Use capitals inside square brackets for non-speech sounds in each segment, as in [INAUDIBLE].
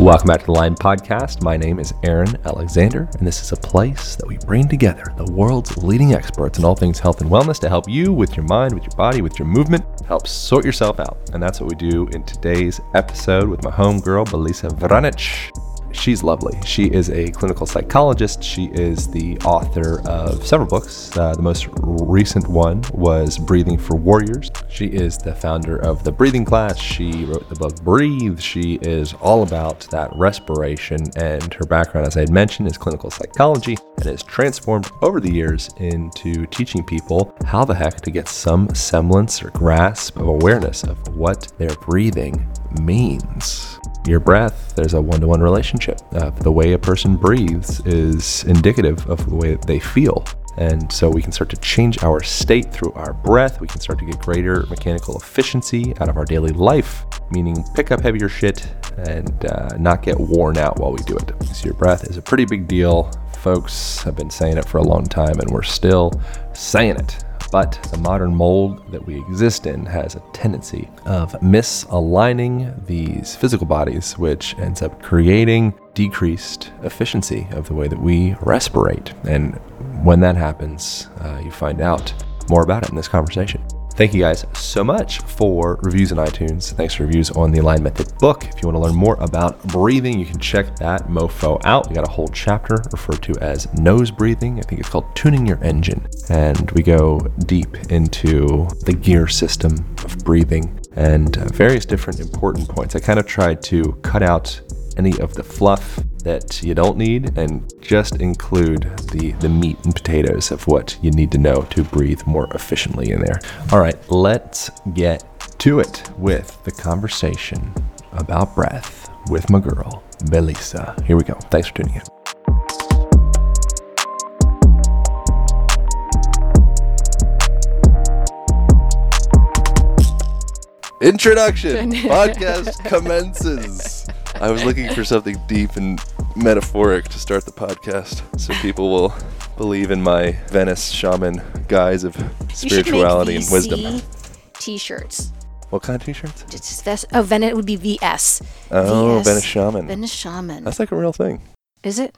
Welcome back to the Align Podcast. My name is Aaron Alexander, and this is a place that we bring together the world's leading experts in all things health and wellness to help you with your mind, with your body, with your movement, help sort yourself out. And that's what we do in today's episode with my homegirl, Belisa Vranich. She's lovely. She is a clinical psychologist. She is the author of several books. Uh, the most recent one was Breathing for Warriors. She is the founder of the Breathing Class. She wrote the book Breathe. She is all about that respiration, and her background, as I had mentioned, is clinical psychology and has transformed over the years into teaching people how the heck to get some semblance or grasp of awareness of what they're breathing means your breath, there's a one to one relationship. Uh, the way a person breathes is indicative of the way that they feel. And so we can start to change our state through our breath. We can start to get greater mechanical efficiency out of our daily life, meaning pick up heavier shit and uh, not get worn out while we do it. So your breath is a pretty big deal. Folks have been saying it for a long time, and we're still saying it. But the modern mold that we exist in has a tendency of misaligning these physical bodies, which ends up creating decreased efficiency of the way that we respirate. And when that happens, uh, you find out more about it in this conversation. Thank you guys so much for reviews on iTunes. Thanks for reviews on the Align Method book. If you want to learn more about breathing, you can check that mofo out. We got a whole chapter referred to as nose breathing. I think it's called tuning your engine. And we go deep into the gear system of breathing and various different important points. I kind of tried to cut out any of the fluff that you don't need and just include the, the meat and potatoes of what you need to know to breathe more efficiently in there. All right, let's get to it with the conversation about breath with my girl, Belisa. Here we go. Thanks for tuning in. Introduction. [LAUGHS] Podcast commences. I was looking for something deep and metaphoric to start the podcast so people will believe in my Venice shaman guise of spirituality and wisdom. T-shirts. What kind of t-shirts? Just Ves- oh, Venice would be VS. Oh, VS. Venice shaman. Venice shaman. That's like a real thing. Is it?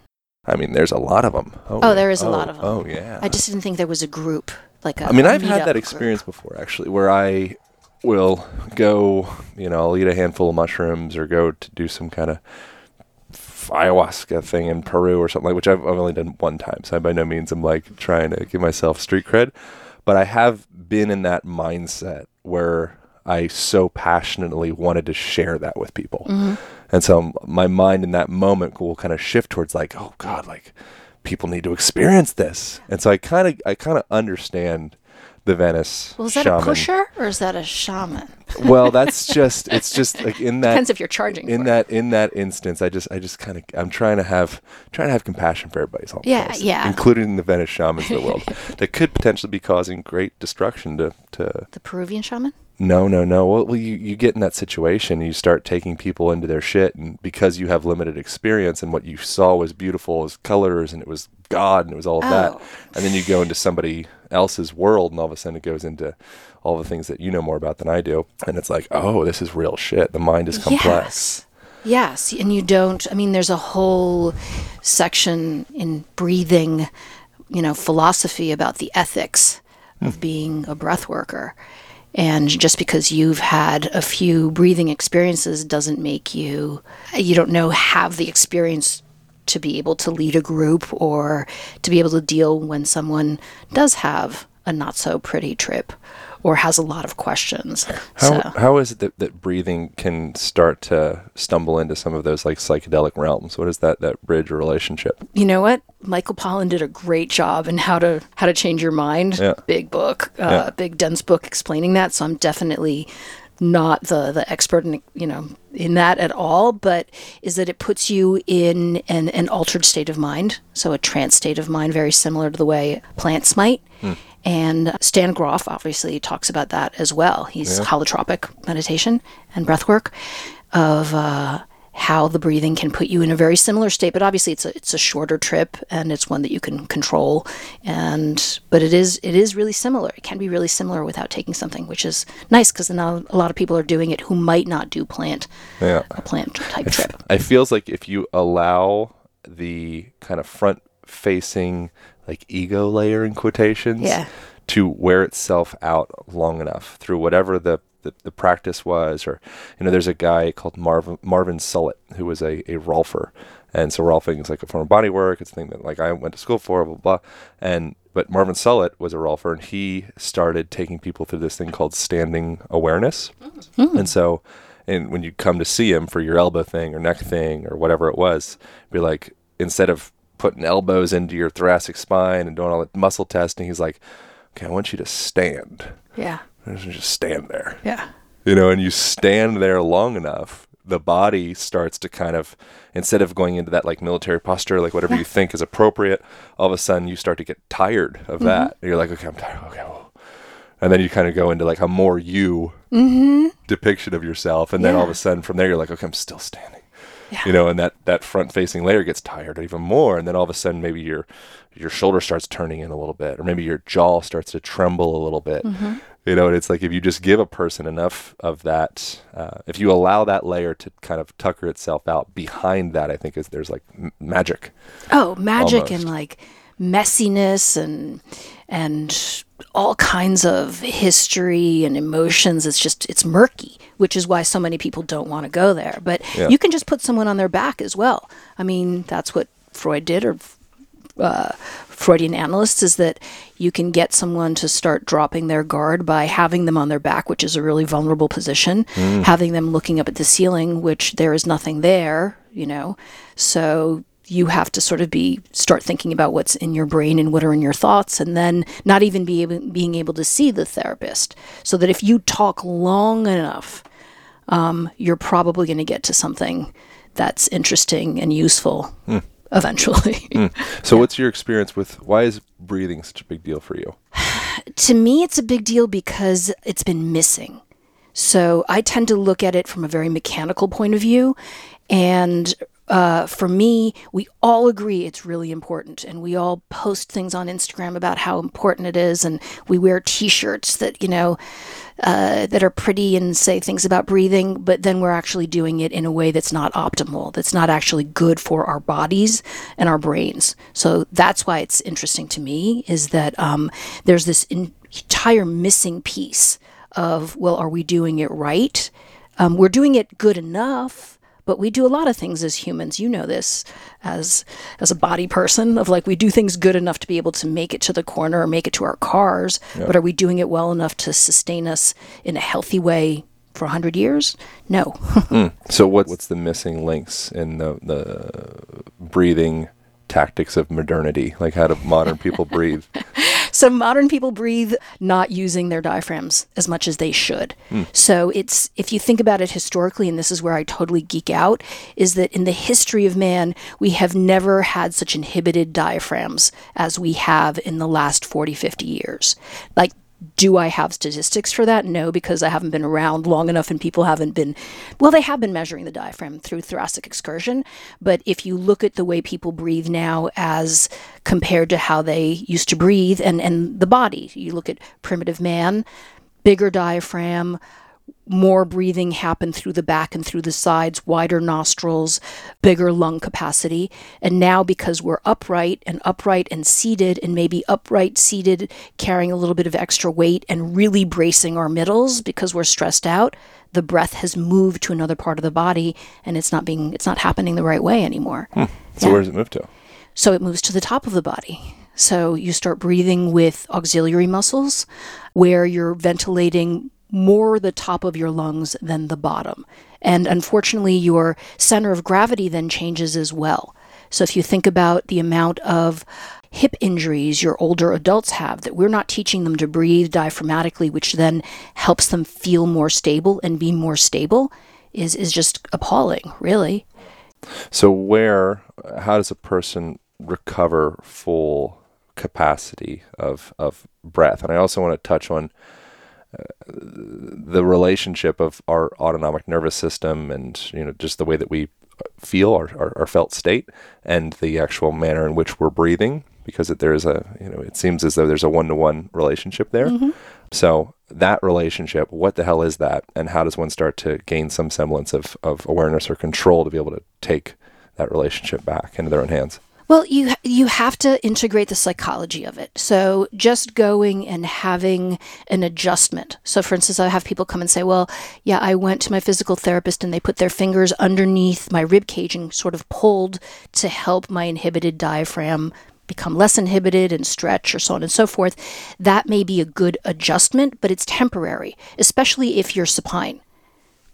I mean, there's a lot of them. Oh, Oh, there is a oh, lot of 'em. Oh, yeah. I just didn't think there was a group like a. I mean, I've had that group. experience before, actually, where I will go, you know, I'll eat a handful of mushrooms or go to do some kind of ayahuasca thing in Peru or something like, which I've, I've only done one time. So I by no means I'm like trying to give myself street cred, but I have been in that mindset where I so passionately wanted to share that with people. Mm-hmm. And so my mind in that moment will kind of shift towards like, oh God, like people need to experience this. And so I kind of, I kind of understand the Venice Well, is that shaman. a pusher or is that a shaman? Well, that's [LAUGHS] just, it's just like in that, Depends if you're charging. in for it. that, in that instance, I just, I just kind of, I'm trying to have, trying to have compassion for everybody's all Yeah, yeah. including the Venice shamans of the world [LAUGHS] that could potentially be causing great destruction to, to The Peruvian shaman. no, no, no. Well, you, you get in that situation, you start taking people into their shit, and because you have limited experience and what you saw was beautiful was colors and it was God and it was all of that, Oh. and then you go into somebody else's world, and all of a sudden it goes into all the things that you know more about than I do, and it's like, oh, this is real shit. The mind is complex. Yes. Yes, and you don't. I mean, there's a whole section in breathing, you know, philosophy about the ethics of hmm. being a breath worker. And just because you've had a few breathing experiences doesn't make you, you don't know, have the experience to be able to lead a group or to be able to deal when someone does have a not so pretty trip or has a lot of questions. How, so. how is it that, that breathing can start to stumble into some of those like psychedelic realms? What is that that bridge or relationship? you know what michael pollan did a great job in how to how to change your mind Yeah. big book uh, Yeah. big dense book explaining that so i'm definitely not the the expert in you know in that at all but is that it puts you in an, an altered state of mind so a trance state of mind very similar to the way plants might. And Stan Grof obviously talks about that as well. He's holotropic meditation and breath work of uh, how the breathing can put you in a very similar state, but obviously it's a it's a shorter trip and it's one that you can control. And but it is it is really similar. It can be really similar without taking something, which is nice because now a lot of people are doing it who might not do plant Yeah. a plant type trip. It feels like if you allow the kind of front facing like ego layer in quotations Yeah. to wear itself out long enough through whatever the, the, the practice was or you know there's a guy called Marvin Marvin Solit who was a, a rolfer. And so rolfing is like a form of body work. It's a thing that like I went to school for blah blah, blah. and but Marvin Solit was a rolfer and he started taking people through this thing called standing awareness. Mm. And so and when you come to see him for your elbow thing or neck thing or whatever it was be like instead of putting elbows into your thoracic spine and doing all that muscle testing he's like okay i want you to stand. Yeah. Just stand there. Yeah. you know and you stand there long enough the body starts to kind of instead of going into that like military posture like whatever you think is appropriate all of a sudden you start to get tired of mm-hmm. that. And you're like okay i'm tired. Okay well. and then you kind of go into like a more you mm-hmm. depiction of yourself and then all of a sudden from there you're like okay i'm still standing Yeah. you know and that that front facing layer gets tired even more and then all of a sudden maybe your your shoulder starts turning in a little bit or maybe your jaw starts to tremble a little bit Mm-hmm. you know and it's like if you just give a person enough of that uh, if you allow that layer to kind of tucker itself out behind that i think is there's like m- magic Oh, magic Almost. and like messiness and and all kinds of history and emotions. It's just it's murky, which is why so many people don't want to go there. But Yeah. you can just put someone on their back as well. I mean, that's what Freud did, or uh, Freudian analysts, is that you can get someone to start dropping their guard by having them on their back, which is a really vulnerable position, having them looking up at the ceiling, which there is nothing there, you know. So you have to sort of be start thinking about what's in your brain and what are in your thoughts and then not even be able, being able to see the therapist so that if you talk long enough um, you're probably going to get to something that's interesting and useful eventually [LAUGHS] so what's your experience with why is breathing such a big deal for you [SIGHS] to me, it's a big deal because it's been missing. So I tend to look at it from a very mechanical point of view. And uh, for me, we all agree it's really important. And we all post things on Instagram about how important it is. And we wear t shirts that, you know, uh, that are pretty and say things about breathing, but then we're actually doing it in a way that's not optimal, that's not actually good for our bodies and our brains. So that's why it's interesting to me is that um, there's this entire missing piece of, well, are we doing it right? Um, we're doing it good enough. But we do a lot of things as humans. You know this as as a body person of like we do things good enough to be able to make it to the corner or make it to our cars. But are we doing it well enough to sustain us in a healthy way for 100 years? No. [LAUGHS] Hmm. So what, what's the missing links in the, the breathing tactics of modernity? Like how do modern people breathe? [LAUGHS] So modern people breathe not using their diaphragms as much as they should. Hmm. So it's if you think about it historically and this is where I totally geek out is that in the history of man we have never had such inhibited diaphragms as we have in the last 40 50 years. Like do I have statistics for that? No, because I haven't been around long enough and people haven't been, well, they have been measuring the diaphragm through thoracic excursion. But if you look at the way people breathe now as compared to how they used to breathe and, and the body, you look at primitive man, bigger diaphragm, more breathing happened through the back and through the sides, wider nostrils, bigger lung capacity. And now, because we're upright and upright and seated, and maybe upright, seated, carrying a little bit of extra weight and really bracing our middles because we're stressed out, the breath has moved to another part of the body and it's not being it's not happening the right way anymore. Hmm. So Yeah. where does it move to? So it moves to the top of the body. So you start breathing with auxiliary muscles where you're ventilating more the top of your lungs than the bottom. And unfortunately, your center of gravity then changes as well. So if you think about the amount of hip injuries your older adults have, that we're not teaching them to breathe diaphragmatically, which then helps them feel more stable and be more stable, is, is just appalling, really. So where, how does a person recover full capacity of of breath? And I also want to touch on the relationship of our autonomic nervous system and you know just the way that we feel our, our, our felt state and the actual manner in which we're breathing because it, there is a you know it seems as though there's a one-to-one relationship there. Mm-hmm. So that relationship what the hell is that? And how does one start to gain some semblance of, of awareness or control to be able to take that relationship back into their own hands Well, you you have to integrate the psychology of it. So just going and having an adjustment. So for instance, I have people come and say, "Well, yeah, I went to my physical therapist and they put their fingers underneath my rib cage and sort of pulled to help my inhibited diaphragm become less inhibited and stretch or so on and so forth." That may be a good adjustment, but it's temporary, especially if you're supine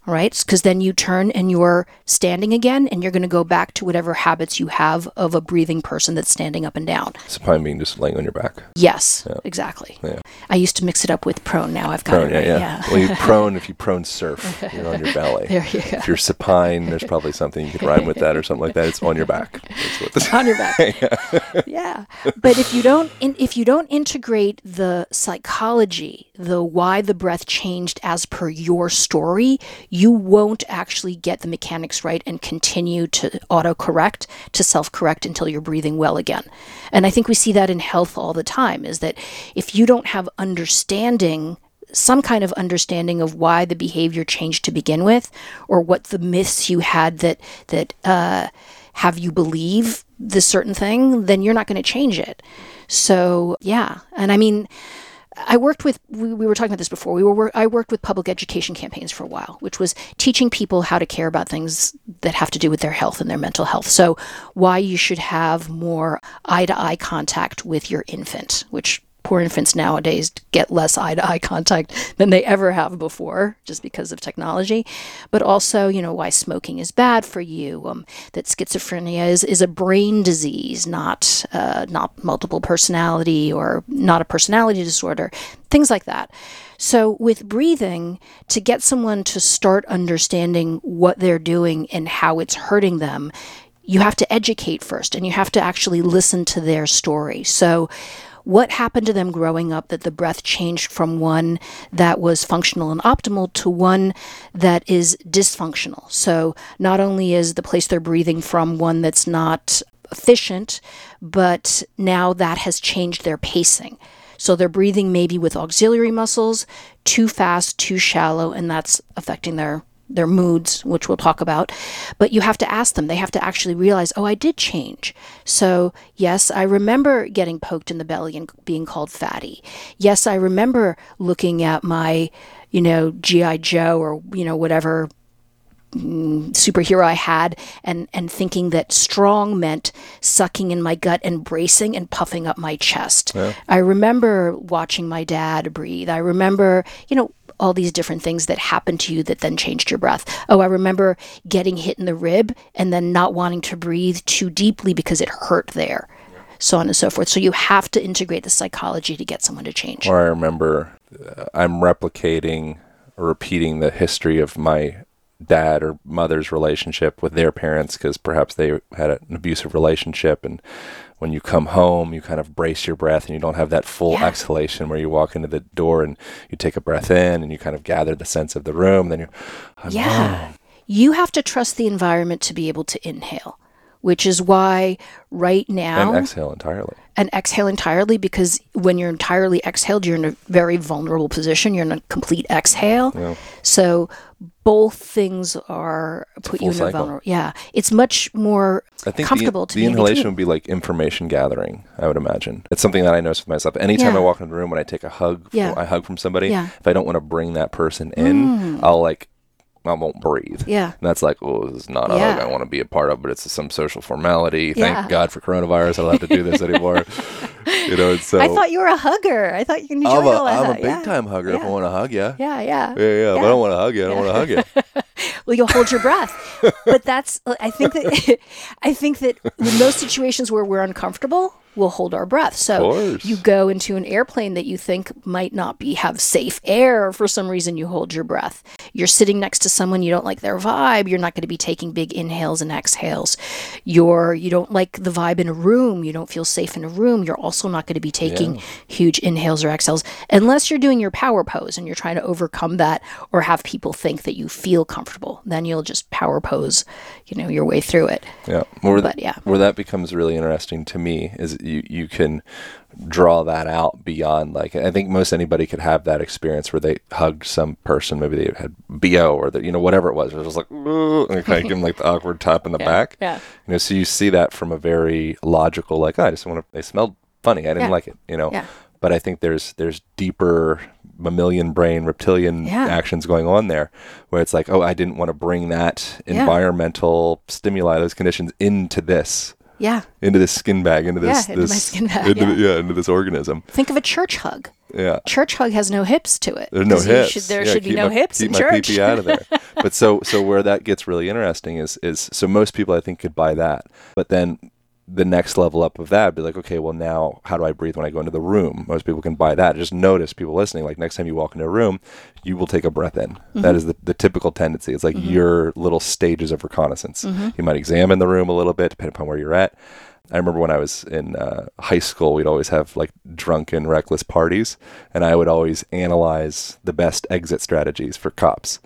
right? Because then you turn and you're standing again, and you're going to go back to whatever habits you have of a breathing person that's standing up and down. supine being just laying on your back Yes, exactly. Yeah. I used to mix it up with prone. Now I've got prone it. yeah right, yeah, well you [LAUGHS] prone if you prone surf you're on your belly [LAUGHS] There you go. if you're supine there's probably something you could rhyme with that or something like that it's on your back [LAUGHS] on your back. yeah. But if you don't in, if you don't integrate the psychology, the why the breath changed as per your story, you won't actually get the mechanics right and continue to autocorrect to self-correct until you're breathing well again. And I think we see that in health all the time is that if you don't have understanding some kind of understanding of why the behavior changed to begin with, or what the myths you had that that uh, have you believe this certain thing, then you're not going to change it. So yeah, and I mean. I worked with we, we were talking about this before. We were I worked with public education campaigns for a while, which was teaching people how to care about things that have to do with their health and their mental health. So why you should have more eye to eye contact with your infant, which poor infants nowadays get less eye to eye contact than they ever have before just because of technology. But also you know why smoking is bad for you um, that schizophrenia is, is a brain disease not uh, not multiple personality or not a personality disorder things like that. So with breathing to get someone to start understanding what they're doing and how it's hurting them you have to educate first and you have to actually listen to their story. So what happened to them growing up that the breath changed from one that was functional and optimal to one that is dysfunctional. So, not only is the place they're breathing from one that's not efficient, but now that has changed their pacing. So, they're breathing maybe with auxiliary muscles too fast, too shallow, and that's affecting their their moods, which we'll talk about. But you have to ask them. They have to actually realize, oh, I did change. So, yes, I remember getting poked in the belly and being called fatty. Yes, I remember looking at my, you know, G.I. Joe or, you know, whatever mm, superhero I had and and thinking that strong meant sucking in my gut and bracing and puffing up my chest. I remember watching my dad breathe. I remember, you know, all these different things that happened to you that then changed your breath. Oh, I remember getting hit in the rib and then not wanting to breathe too deeply because it hurt there. So on and so forth. So you have to integrate the psychology to get someone to change. or I remember uh, I'm replicating or repeating the history of my dad or mother's relationship with their parents because perhaps they had an abusive relationship and when you come home you kind of brace your breath and you don't have that full Yeah. exhalation where you walk into the door and you take a breath in and you kind of gather the sense of the room then you're I'm Yeah. You have to trust the environment to be able to inhale, which is why right now and exhale entirely and exhale entirely because when you're entirely exhaled, you're in a very vulnerable position. You're in a complete exhale. So both things are put you in a vulnerable. Yeah, it's much more I think comfortable the, to the inhalation would be like information gathering. I would imagine it's something that I notice with myself. Anytime Yeah. I walk into the room, when I take a hug, Yeah. I hug from somebody. Yeah. Mm. If I don't want to bring that person in, I'll like, I won't breathe. Yeah. and that's like, oh, this is not a Yeah. hug I want to be a part of, but it's some social formality. Yeah. Thank God for coronavirus. I don't have to do this anymore. you know, so I thought you were a hugger. I thought you enjoyed I'm a, all that. I'm a big yeah. time hugger if I want to hug you. Yeah, yeah. Yeah, yeah. If I don't want to hug you, I don't want to hug you. well you'll hold your breath but that's i think that [LAUGHS] i think that in those situations where we're uncomfortable will hold our breath. So you go into an airplane that you think might not be have safe air for some reason you hold your breath. You're sitting next to someone you don't like their vibe, you're not going to be taking big inhales and exhales. You're you don't like the vibe in a room, you don't feel safe in a room, you're also not going to be taking huge inhales or exhales unless you're doing your power pose and you're trying to overcome that or have people think that you feel comfortable. Then you'll just power pose, you know, your way through it. Yeah, where, But, yeah. where that becomes really interesting to me is you you can draw that out beyond like I think most anybody could have that experience where they hugged some person, maybe they had bo or that you know whatever it was, it was like and kind of give them like the awkward tap in the [LAUGHS] back. yeah. you know, so you see that from a very logical like oh, I just want to. They smelled funny. I didn't Yeah. like it. You know, Yeah. but I think there's there's deeper mammalian brain reptilian Yeah. actions going on there where it's like oh i didn't want to bring that Yeah. environmental stimuli those conditions into this Yeah. into this skin bag into this Yeah, into my this skin bag, into the- yeah. yeah into this organism Think of a church hug. yeah Church hug has no hips to it. there's no hips. should- there Yeah, should be no my- hips keep in my church. pee out of there. [LAUGHS] but so so where that gets really interesting is is so most people I think could buy that, but then the next level up of that be like, okay, well now how do I breathe when I go into the room? Most people can buy that. Just notice people listening, like next time you walk into a room, you will take a breath in. Mm-hmm. That is the, the typical tendency. It's like your little stages of reconnaissance. Mm-hmm. You might examine the room a little bit, depending upon where you're at. I remember when I was in uh, high school, we'd always have like drunken, reckless parties, and I would always analyze the best exit strategies for cops.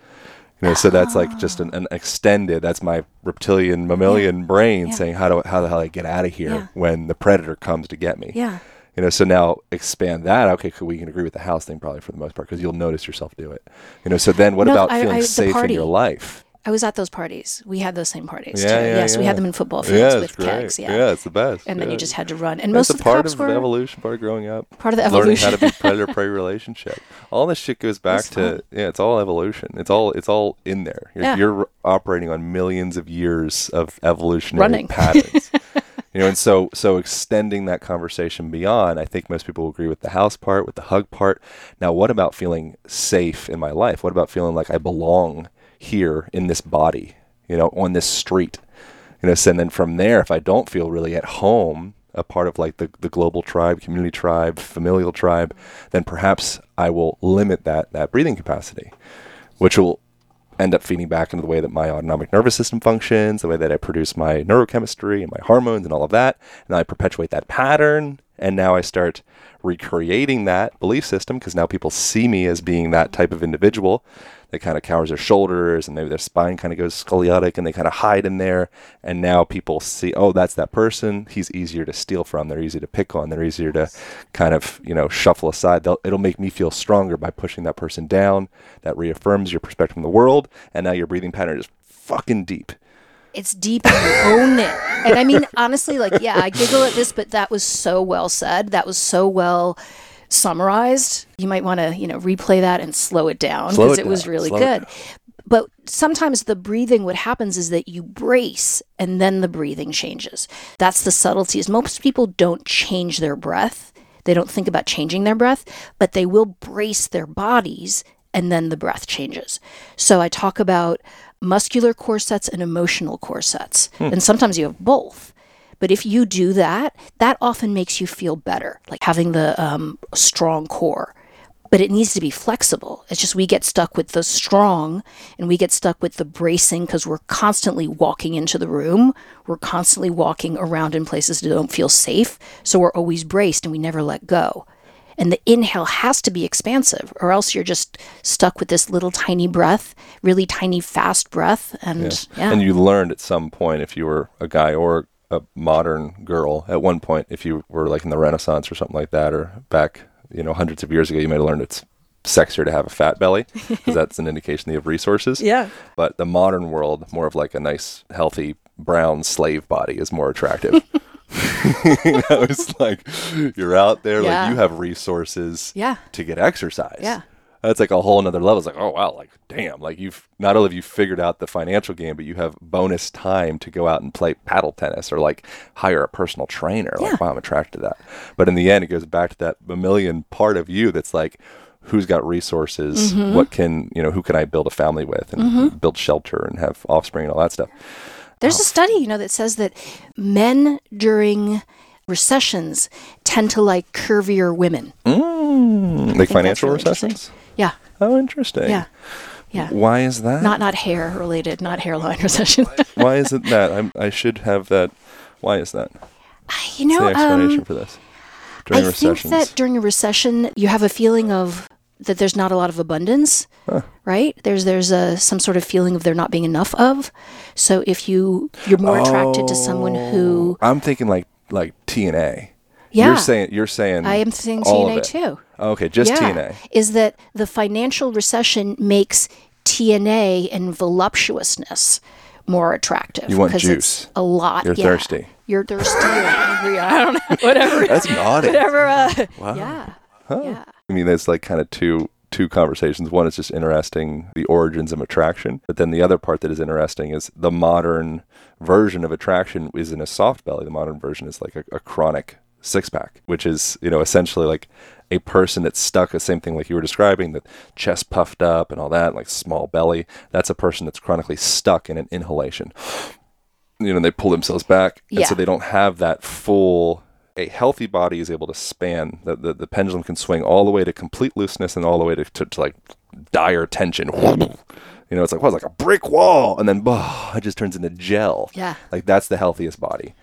You know, so that's like just an, ah. an extended. That's my reptilian mammalian brain Yeah. saying, "How do how the hell I get out of here Yeah. when the predator comes to get me?" Yeah. You know, so now expand that. Okay, cool, we can agree with the house thing probably for the most part because you'll notice yourself do it. You know, so then what No, about I- feeling I- safe in your life? I was at those parties. We had those same parties Yeah, too. yeah, yes, we had them in football fields Yeah, with great. kegs. Yeah. yeah, it's the best. and then yeah. you just had to run. And That's most of the part cops of were evolution, part of growing up. part of the evolution, Learning how to be predator [LAUGHS] prey relationship. All this shit goes back It's to fun. yeah, it's all evolution. It's all it's all in there. You're, Yeah. you're operating on millions of years of evolutionary Running. [LAUGHS] patterns. you know, and so so extending that conversation beyond, I think most people will agree with the house part, with the hug part. Now, what about feeling safe in my life? What about feeling like I belong here in this body? You know, on this street. You know, so and then from there, if I don't feel really at home, a part of like the, the global tribe, community tribe, familial tribe, then perhaps I will limit that that breathing capacity, which will end up feeding back into the way that my autonomic nervous system functions, the way that I produce my neurochemistry and my hormones and all of that. And I perpetuate that pattern. And now I start recreating that belief system because now people see me as being that type of individual that kind of cowers their shoulders and maybe their spine kind of goes scoliotic and they kind of hide in there. And now people see, oh, that's that person. He's easier to steal from. They're easy to pick on. They're easier to kind of, you know, shuffle aside. They'll, it'll make me feel stronger by pushing that person down. That reaffirms your perspective on the world. And now your breathing pattern is fucking deep. It's deep and you own it. And I mean, honestly, like, yeah, I giggle at this, but that was so well said. That was so well summarized. You might want to, you know, replay that and slow it down because it it, was really slow good. But sometimes the breathing, what happens is that you brace and then the breathing changes. That's the subtlety. Is most people don't change their breath. They don't think about changing their breath, but they will brace their bodies and then the breath changes. So I talk about muscular corsets and emotional core sets. Hmm. And sometimes you have both. But if you do that, that often makes you feel better, like having the um, strong core. But it needs to be flexible. It's just we get stuck with the strong and we get stuck with the bracing because we're constantly walking into the room. We're constantly walking around in places that don't feel safe. So we're always braced and we never let go. And the inhale has to be expansive, or else you're just stuck with this little tiny breath, really tiny, fast breath. And yeah, And you learned at some point, if you were a guy or a modern girl, at one point, if you were like in the Renaissance or something like that, or back, you know, hundreds of years ago, you might have learned it's sexier to have a fat belly because that's an indication have resources. [LAUGHS] Yeah. But the modern world, more of like a nice, healthy brown slave body is more attractive. [LAUGHS] [LAUGHS] you know, it's like you're out there, Yeah. like you have resources Yeah. to get exercise. Yeah. That's like a whole nother level. It's like, oh wow, like damn, like you've not only have you figured out the financial game, but you have bonus time to go out and play paddle tennis or like hire a personal trainer. Like, Yeah. wow, I'm attracted to that. But in the end, it goes back to that mammalian part of you that's like, who's got resources? Mm-hmm. What can you know? Who can I build a family with and build shelter and have offspring and all that stuff? There's a study, you know, that says that men during recessions tend to like curvier women. Mm, like financial really recessions? Yeah. Oh, interesting. Yeah. Yeah. Why is that? Not not hair related, not hairline [LAUGHS] recession. Why is it that? I'm, I should have that. Why is that? you What's know, the explanation um, for this? I During think that during a recession, you have a feeling of that there's not a lot of abundance, right? There's there's a some sort of feeling of there not being enough of. So if you you're more attracted to someone who, I'm thinking like like TNA. yeah, You're saying you're saying I am saying TNA too. Okay, just yeah, TNA. is that the financial recession makes TNA and voluptuousness more attractive. You want juice. It's a lot. You're yeah. thirsty. You're thirsty. You're angry. I don't know. [LAUGHS] Whatever. That's naughty. whatever. Uh, Yeah. Yeah. I mean, there's like kind of two two conversations. One is just interesting the origins of attraction, but then the other part that is interesting is the modern version of attraction is in a soft belly. The modern version is like a, a chronic six pack, which is you know essentially like a person that's stuck. The same thing like you were describing, the chest puffed up and all that, like small belly. That's a person that's chronically stuck in an inhalation. You know, they pull themselves back, and so they don't have that full a healthy body is able to span the, the, the pendulum can swing all the way to complete looseness and all the way to, to, to like dire tension you know it's like well, it's like a brick wall and then bah, it just turns into gel Yeah. like that's the healthiest body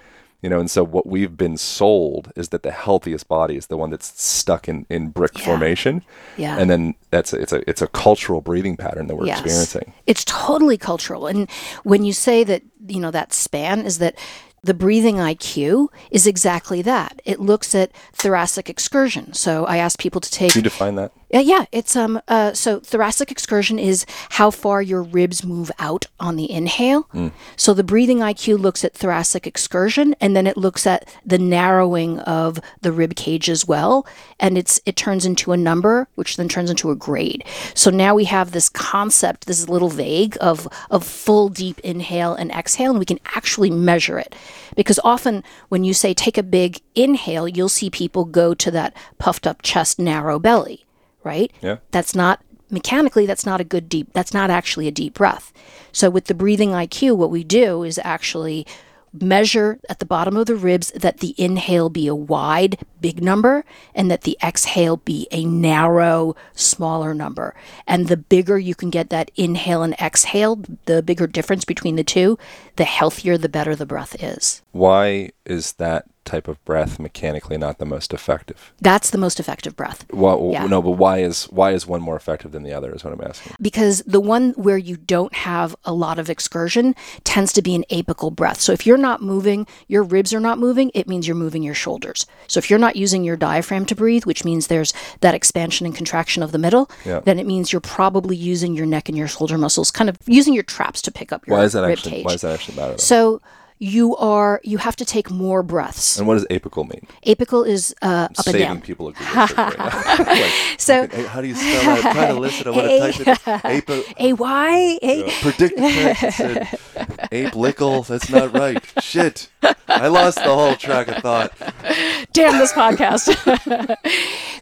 you know and so what we've been sold is that the healthiest body is the one that's stuck in, in brick Yeah. formation Yeah. and then that's a, it's a it's a cultural breathing pattern that we're Yes. experiencing It's totally cultural. And when you say that, you know, that span is that the breathing IQ is exactly that. It looks at thoracic excursion. So I ask people to take you define that Uh, yeah, it's um uh so thoracic excursion is how far your ribs move out on the inhale. So the breathing IQ looks at thoracic excursion and then it looks at the narrowing of the rib cage as well and it's it turns into a number which then turns into a grade. So now we have this concept this is a little vague of of full deep inhale and exhale and we can actually measure it. Because often when you say take a big inhale, you'll see people go to that puffed up chest narrow belly right? Yeah. That's not mechanically that's not a good deep that's not actually a deep breath. So with the breathing IQ what we do is actually measure at the bottom of the ribs that the inhale be a wide big number and that the exhale be a narrow smaller number. And the bigger you can get that inhale and exhale, the bigger difference between the two, the healthier the better the breath is. why is that type of breath mechanically not the most effective That's the most effective breath. well, Yeah. no but why is why is one more effective than the other is what i'm asking because the one where you don't have a lot of excursion tends to be an apical breath. So if you're not moving, your ribs are not moving, it means you're moving your shoulders. So if you're not using your diaphragm to breathe, which means there's that expansion and contraction of the middle, Yeah. then it means you're probably using your neck and your shoulder muscles, kind of using your traps to pick up your why is that rib actually cage. why does that actually matter though? So you are you have to take more breaths. and what does apical mean Apical is uh, up and saving down. people a Google right. [LAUGHS] [LAUGHS] Like, So hey, how do you spell that? I'm trying to listen. I want to type it. [LAUGHS] Ape, A Y A uh, predict. Ape lickle. That's not right. Shit. I lost the whole track of thought. damn this podcast.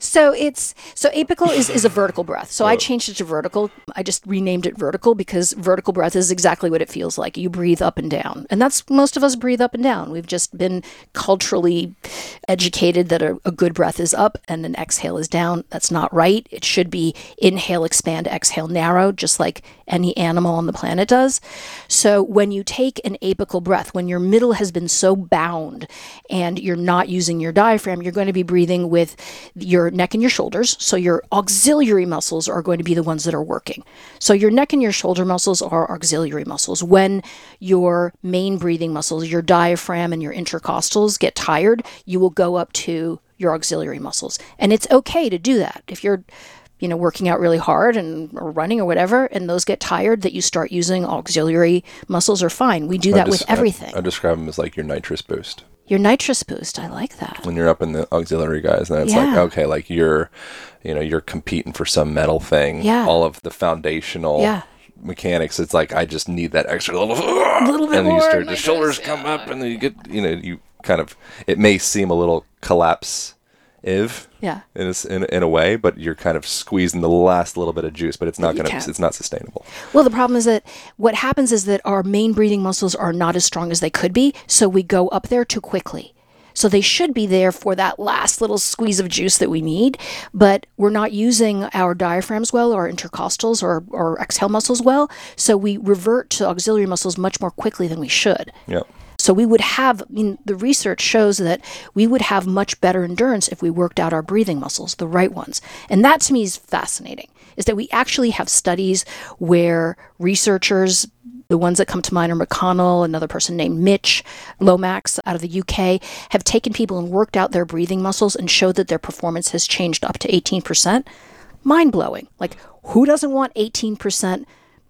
so it's so apical is, is a vertical breath. So I changed it to vertical. I just renamed it vertical because vertical breath is exactly what it feels like. You breathe up and down. And that's most of us breathe up and down. We've just been culturally educated that a, a good breath is up and an exhale is down. That's not right. It should be inhale, expand, exhale, narrow, just like any animal on the planet does. So when you take an apical breath, when your middle has been so bound and you're not using your diaphragm, you're going to be breathing with your neck and your shoulders. So your auxiliary muscles are going to be the ones that are working. So your neck and your shoulder muscles are auxiliary muscles. When your main breathing muscles, your diaphragm and your intercostals get tired, you will go up to your auxiliary muscles. And it's okay to do that. If you're you know working out really hard and or running or whatever and those get tired that you start using auxiliary muscles are fine we do that I with everything I, I describe them as like your nitrous boost. your nitrous boost i like that When you're up in the auxiliary guys, then it's like okay, like you're, you know, you're competing for some metal thing. Yeah. All of the foundational. Yeah. Mechanics. It's like I just need that extra little. little bit and you start the shoulders come up, and then you get, you know, you kind of. It may seem a little collapse, if yeah in a, in, in a way, but you're kind of squeezing the last little bit of juice, but it's not gonna, it's not sustainable. well the problem is that what happens is that our main breathing muscles are not as strong as they could be so we go up there too quickly So they should be there for that last little squeeze of juice that we need, but we're not using our diaphragms well or intercostals or, or exhale muscles well. So we revert to auxiliary muscles much more quickly than we should. Yeah. So we would have, I mean, the research shows that we would have much better endurance if we worked out our breathing muscles, the right ones. And that to me is fascinating, is that we actually have studies where researchers, the ones that come to mind are McConnell, another person named Mitch Lomax out of the UK, have taken people and worked out their breathing muscles and showed that their performance has changed up to 18%. Mind blowing. Like, who doesn't want 18%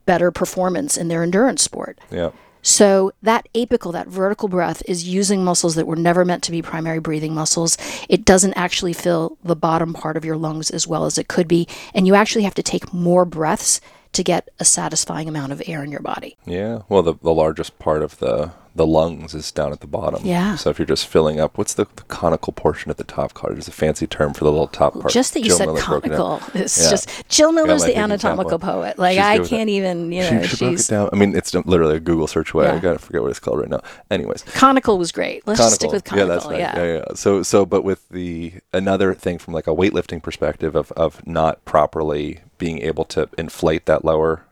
better performance in their endurance sport? Yeah. So that apical, that vertical breath, is using muscles that were never meant to be primary breathing muscles. It doesn't actually fill the bottom part of your lungs as well as it could be, and you actually have to take more breaths to get a satisfying amount of air in your body. Yeah. Well, the, the largest part of the the lungs is down at the bottom. Yeah. So if you're just filling up, what's the, the conical portion at the top? Card? There's a fancy term for the little top part. Just that you Jill said Miller broke it down. comical. It's Yeah. just Jill Miller's the anatomical example. poet. Like She's I can't even, you know, she, she broke it down. I mean, it's literally a Google search away. I gotta forget what it's called right now. Anyways, conical was great. Let's just stick with conical. Yeah, conical. that's right. Yeah. yeah, So, so, but with the another thing from like a weightlifting perspective of of not properly being able to inflate that lower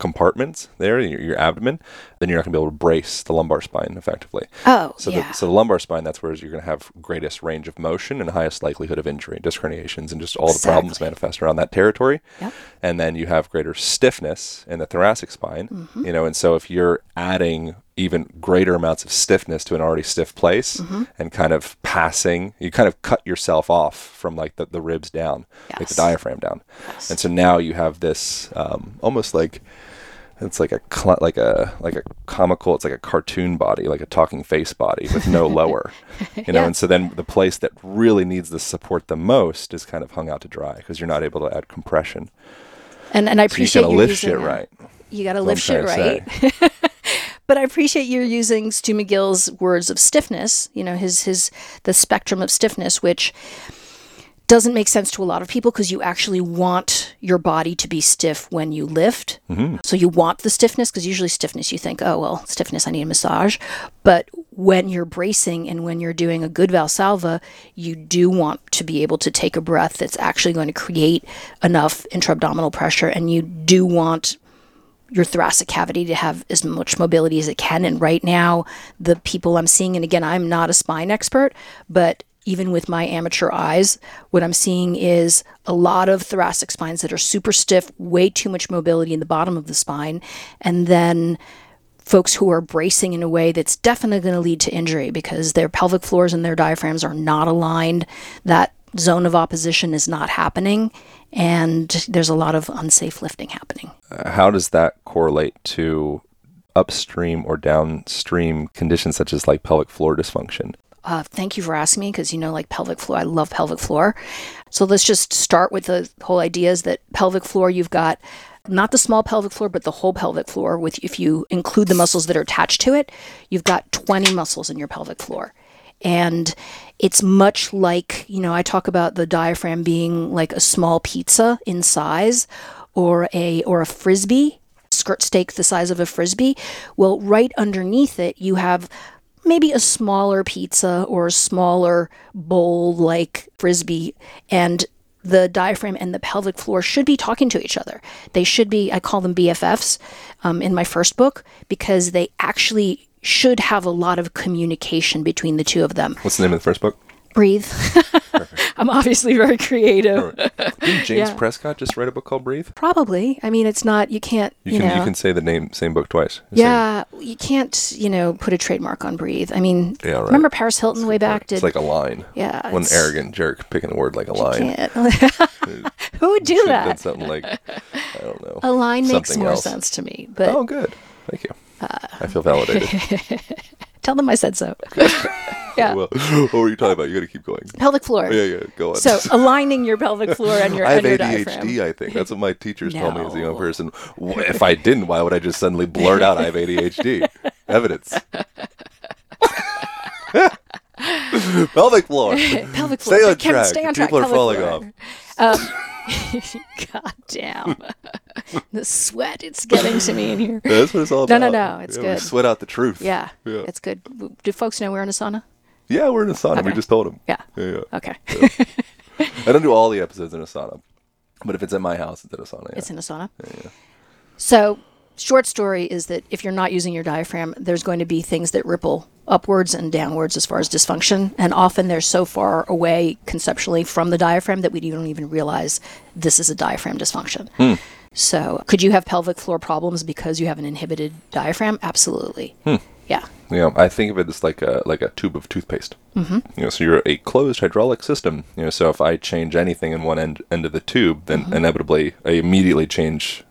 compartments there, your, your abdomen, then you're not going to be able to brace the lumbar spine effectively. Oh, So, yeah. the, so the lumbar spine, that's where you're going to have greatest range of motion and highest likelihood of injury, disc herniations, and just all the problems manifest around that territory. Yep. And then you have greater stiffness in the thoracic spine, Mm-hmm. you know, and so if you're adding even greater amounts of stiffness to an already stiff place Mm-hmm. and kind of passing, you kind of cut yourself off from like the, the ribs down, like the diaphragm down. yes. And so now you have this um, almost like it's like a cl- like a like a comical. It's like a cartoon body, like a talking face body with no [LAUGHS] lower, you know. Yeah. And so then the place that really needs the support the most is kind of hung out to dry because you're not able to add compression. and and I So you appreciate gotta you lift using shit that. right. You got to lift shit right. [LAUGHS] but I appreciate you using Stu McGill's words of stiffness. You know his his the spectrum of stiffness, which doesn't make sense to a lot of people because you actually want your body to be stiff when you lift. Mm-hmm. So you want the stiffness because usually stiffness you think, oh well, stiffness I need a massage. But when you're bracing and when you're doing a good Valsalva, you do want to be able to take a breath that's actually going to create enough intra-abdominal pressure, and you do want your thoracic cavity to have as much mobility as it can. And right now, the people I'm seeing, and again, I'm not a spine expert, but even with my amateur eyes, what I'm seeing is a lot of thoracic spines that are super stiff, way too much mobility in the bottom of the spine, and then folks who are bracing in a way that's definitely going to lead to injury because their pelvic floors and their diaphragms are not aligned. That zone of opposition is not happening, and there's a lot of unsafe lifting happening. Uh, How does that correlate to upstream or downstream conditions such as like pelvic floor dysfunction? Uh, thank you for asking me because you know, like pelvic floor, I love pelvic floor. So let's just start with the whole idea is that pelvic floor, you've got not the small pelvic floor, but the whole pelvic floor. With if you include the muscles that are attached to it, you've got 20 muscles in your pelvic floor. And it's much like, you know, I talk about the diaphragm being like a small pizza in size or a or a frisbee, skirt steak the size of a frisbee. Well, right underneath it, you have maybe a smaller pizza or a smaller bowl like frisbee and the diaphragm and the pelvic floor should be talking to each other they should be i call them bffs um, in my first book because they actually should have a lot of communication between the two of them What's the name of the first book? Breathe [LAUGHS] i'm obviously very creative Didn't James Yeah. Prescott just write a book called Breathe? probably i mean it's not you can't You, you, can know you can say the name same book twice. The same- yeah you can't you know put a trademark on breathe i mean Yeah, right. remember paris hilton way back did It's like a line. Yeah, One it's- arrogant jerk picking a word like a line. can't. [LAUGHS] Who would do that? something like I don't know. A line makes more else. sense to me, but Oh, good. Thank you. Uh, I feel validated. [LAUGHS] tell them I said so. [LAUGHS] yeah, well, what were you talking about? You got to keep going. pelvic floor. Yeah, yeah. Go on. So [LAUGHS] aligning your pelvic floor and your, I have and your ADHD. diaphragm. I think that's what my teachers told me as a young person. If I didn't, why would I just suddenly blurt out I have ADHD? [LAUGHS] Evidence. Pelvic floor. pelvic floor. Stay on track. Stay on track. People are pelvic falling floor. off. Um, [LAUGHS] God damn. [LAUGHS] the sweat, it's getting to me in here. [LAUGHS] That's what it's all No, about. no, no, no. it's Yeah, good. Sweat out the truth. Yeah, Yeah. it's good. Do folks know we're in a sauna? Yeah, we're in a sauna. We just told them. Yeah. Yeah, yeah. Okay. I don't do all the episodes in a sauna, but if it's at my house, it's in a sauna. Yeah. It's in a sauna. So, short story is that if you're not using your diaphragm, there's going to be things that ripple upwards and downwards as far as dysfunction. And often they're so far away conceptually from the diaphragm that we don't even realize this is a diaphragm dysfunction. So, could you have pelvic floor problems because you have an inhibited diaphragm? Absolutely. Yeah. You know, I think of it as like a like a tube of toothpaste. Mm-hmm. You know, so you're a closed hydraulic system. You know, so if I change anything in one end end of the tube, then Mm-hmm. inevitably I immediately change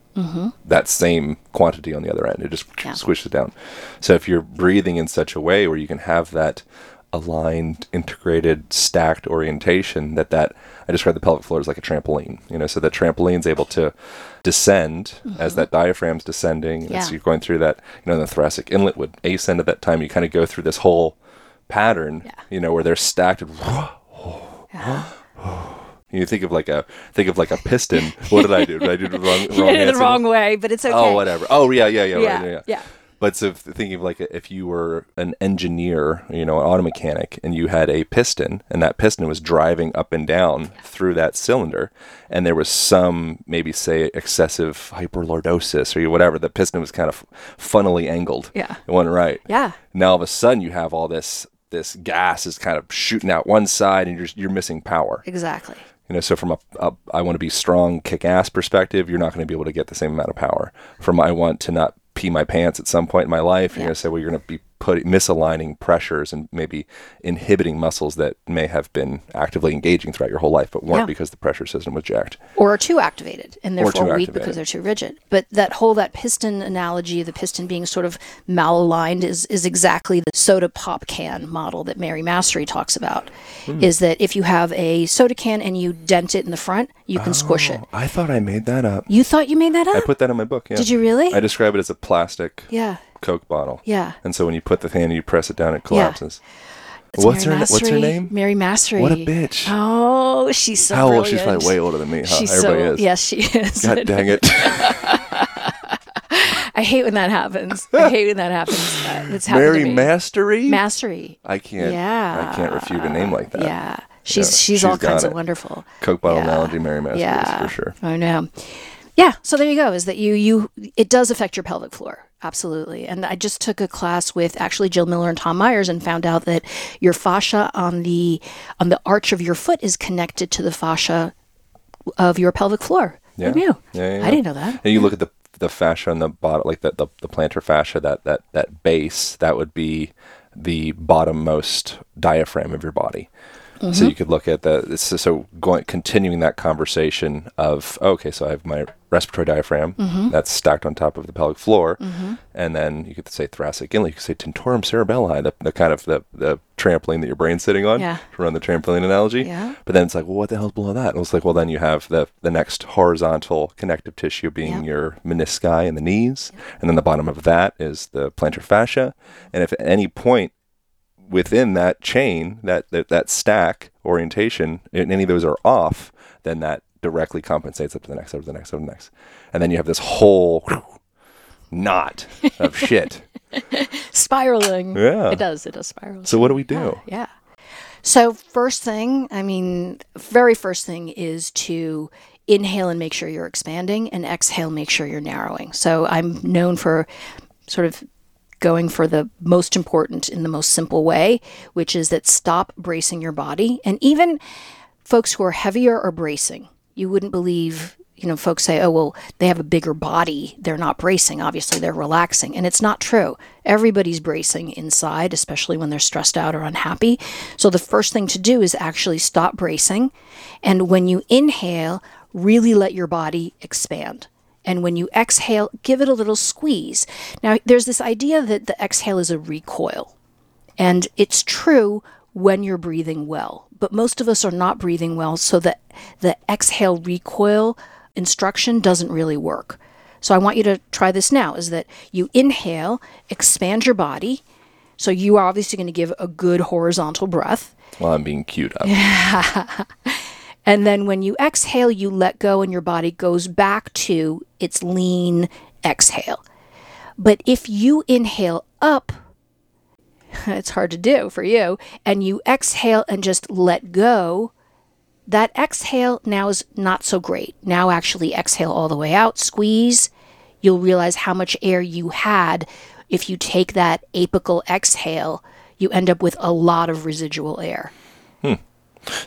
that same quantity on the other end. It just Yeah. squishes it down. So if you're breathing in such a way where you can have that aligned, integrated, stacked orientation, that that I describe the pelvic floor as like a trampoline. You know, so the trampoline's able to descend as that diaphragm's descending. Mm-hmm. Yeah. so you're going through that, you know, the thoracic inlet would ascend at that time. You kind of go through this whole pattern, Yeah. you know, where they're stacked. And you think of like a think of like a piston. What did I do? Did I do the wrong? [LAUGHS] You did it the wrong way, but it's oh, okay. Oh, whatever. Oh, yeah, yeah, yeah, Yeah, right, yeah, yeah. But so thinking of like if you were an engineer, you know, an auto mechanic, and you had a piston, and that piston was driving up and down through that cylinder, and there was some maybe say excessive hyperlordosis or whatever, the piston was kind of funnily angled. Yeah. it wasn't right. Yeah. Now all of a sudden you have all this this gas is kind of shooting out one side, and you're you're missing power. Exactly. You know, so from a, a I want to be strong, kick ass perspective, you're not going to be able to get the same amount of power. From I want to not pee my pants at some point in my life, you're going to say, well, you're going to be misaligning pressures and maybe inhibiting muscles that may have been actively engaging throughout your whole life, but weren't Yeah. because the pressure system was jacked. or are too activated and therefore weak activated. because they're too rigid. But that whole that piston analogy, the piston being sort of malaligned, is is exactly the soda pop can model that Mary Massery talks about. Hmm. Is that if you have a soda can and you dent it in the front, you can squish it. I thought I made that up. You thought you made that up? I put that in my book. Yeah. Did you really? I describe it as a plastic yeah. Coke bottle. Yeah. And so when you put the thing, in, you press it down, it collapses. It's What's Mary her What's her Mastery. name? Mary Massery. What a bitch. Oh, she's so How old? She's probably way older than me. Huh? She's Everybody so is. yes, she is. God dang it. [LAUGHS] I hate when that happens. I hate when that happens. Uh, It's Mary. Mastery? Mastery. I can't. Yeah. I can't refute a name like that. Yeah. She's Yeah, she's, she's all kinds it. of wonderful. Coke bottle Yeah. analogy, Mary Massery Yeah. for sure. I know. Yeah, so there you go. Is that you you it does affect your pelvic floor. Absolutely. And I just took a class with actually Jill Miller and Tom Myers and found out that your fascia on the on the arch of your foot is connected to the fascia of your pelvic floor. Yeah. Who knew? Yeah, yeah, I didn't know that. And you look at the the fascia on the bottom, like the, the the plantar fascia, that that that base, that would be the bottommost diaphragm of your body. So Mm-hmm. you could look at the so, so going continuing that conversation of okay, so I have my respiratory diaphragm Mm-hmm. that's stacked on top of the pelvic floor, and then you could say thoracic inlet, you could say tentorium cerebelli, the, the kind of the, the trampoline that your brain's sitting on, Yeah. to run the trampoline analogy. Yeah. But then it's like, well, what the hell's below that? And it's like, well, then you have the the next horizontal connective tissue being Yeah. your menisci and the knees, and then the bottom of that is the plantar fascia. And if at any point within that chain, that that, that stack orientation, and any of those are off, then that directly compensates up to the next, up to the next, up to the next, and then you have this whole knot of [LAUGHS] shit. Spiraling. Yeah. It does. It does spiral. So what do we do? Yeah. So, first thing, I mean, very first thing is to inhale and make sure you're expanding, and exhale, make sure you're narrowing. So, I'm known for sort of going for the most important in the most simple way, which is that stop bracing your body. And even folks who are heavier are bracing. You wouldn't believe, you know, folks say, oh, well, they have a bigger body. They're not bracing. Obviously, they're relaxing. And it's not true. Everybody's bracing inside, especially when they're stressed out or unhappy. So the first thing to do is actually stop bracing. And when you inhale, really let your body expand. And when you exhale, give it a little squeeze. Now, there's this idea that the exhale is a recoil. And it's true when you're breathing well, but most of us are not breathing well, so that the exhale recoil instruction doesn't really work. So I want you to try this now is that you inhale, expand your body. So you are obviously going to give a good horizontal breath. Well, I'm being cute up. [LAUGHS] And then when you exhale, you let go and your body goes back to its lean exhale. But if you inhale up, [LAUGHS] it's hard to do for you, and you exhale and just let go, that exhale now is not so great. Now, actually, exhale all the way out, squeeze. You'll realize how much air you had. If you take that apical exhale, you end up with a lot of residual air. Hmm.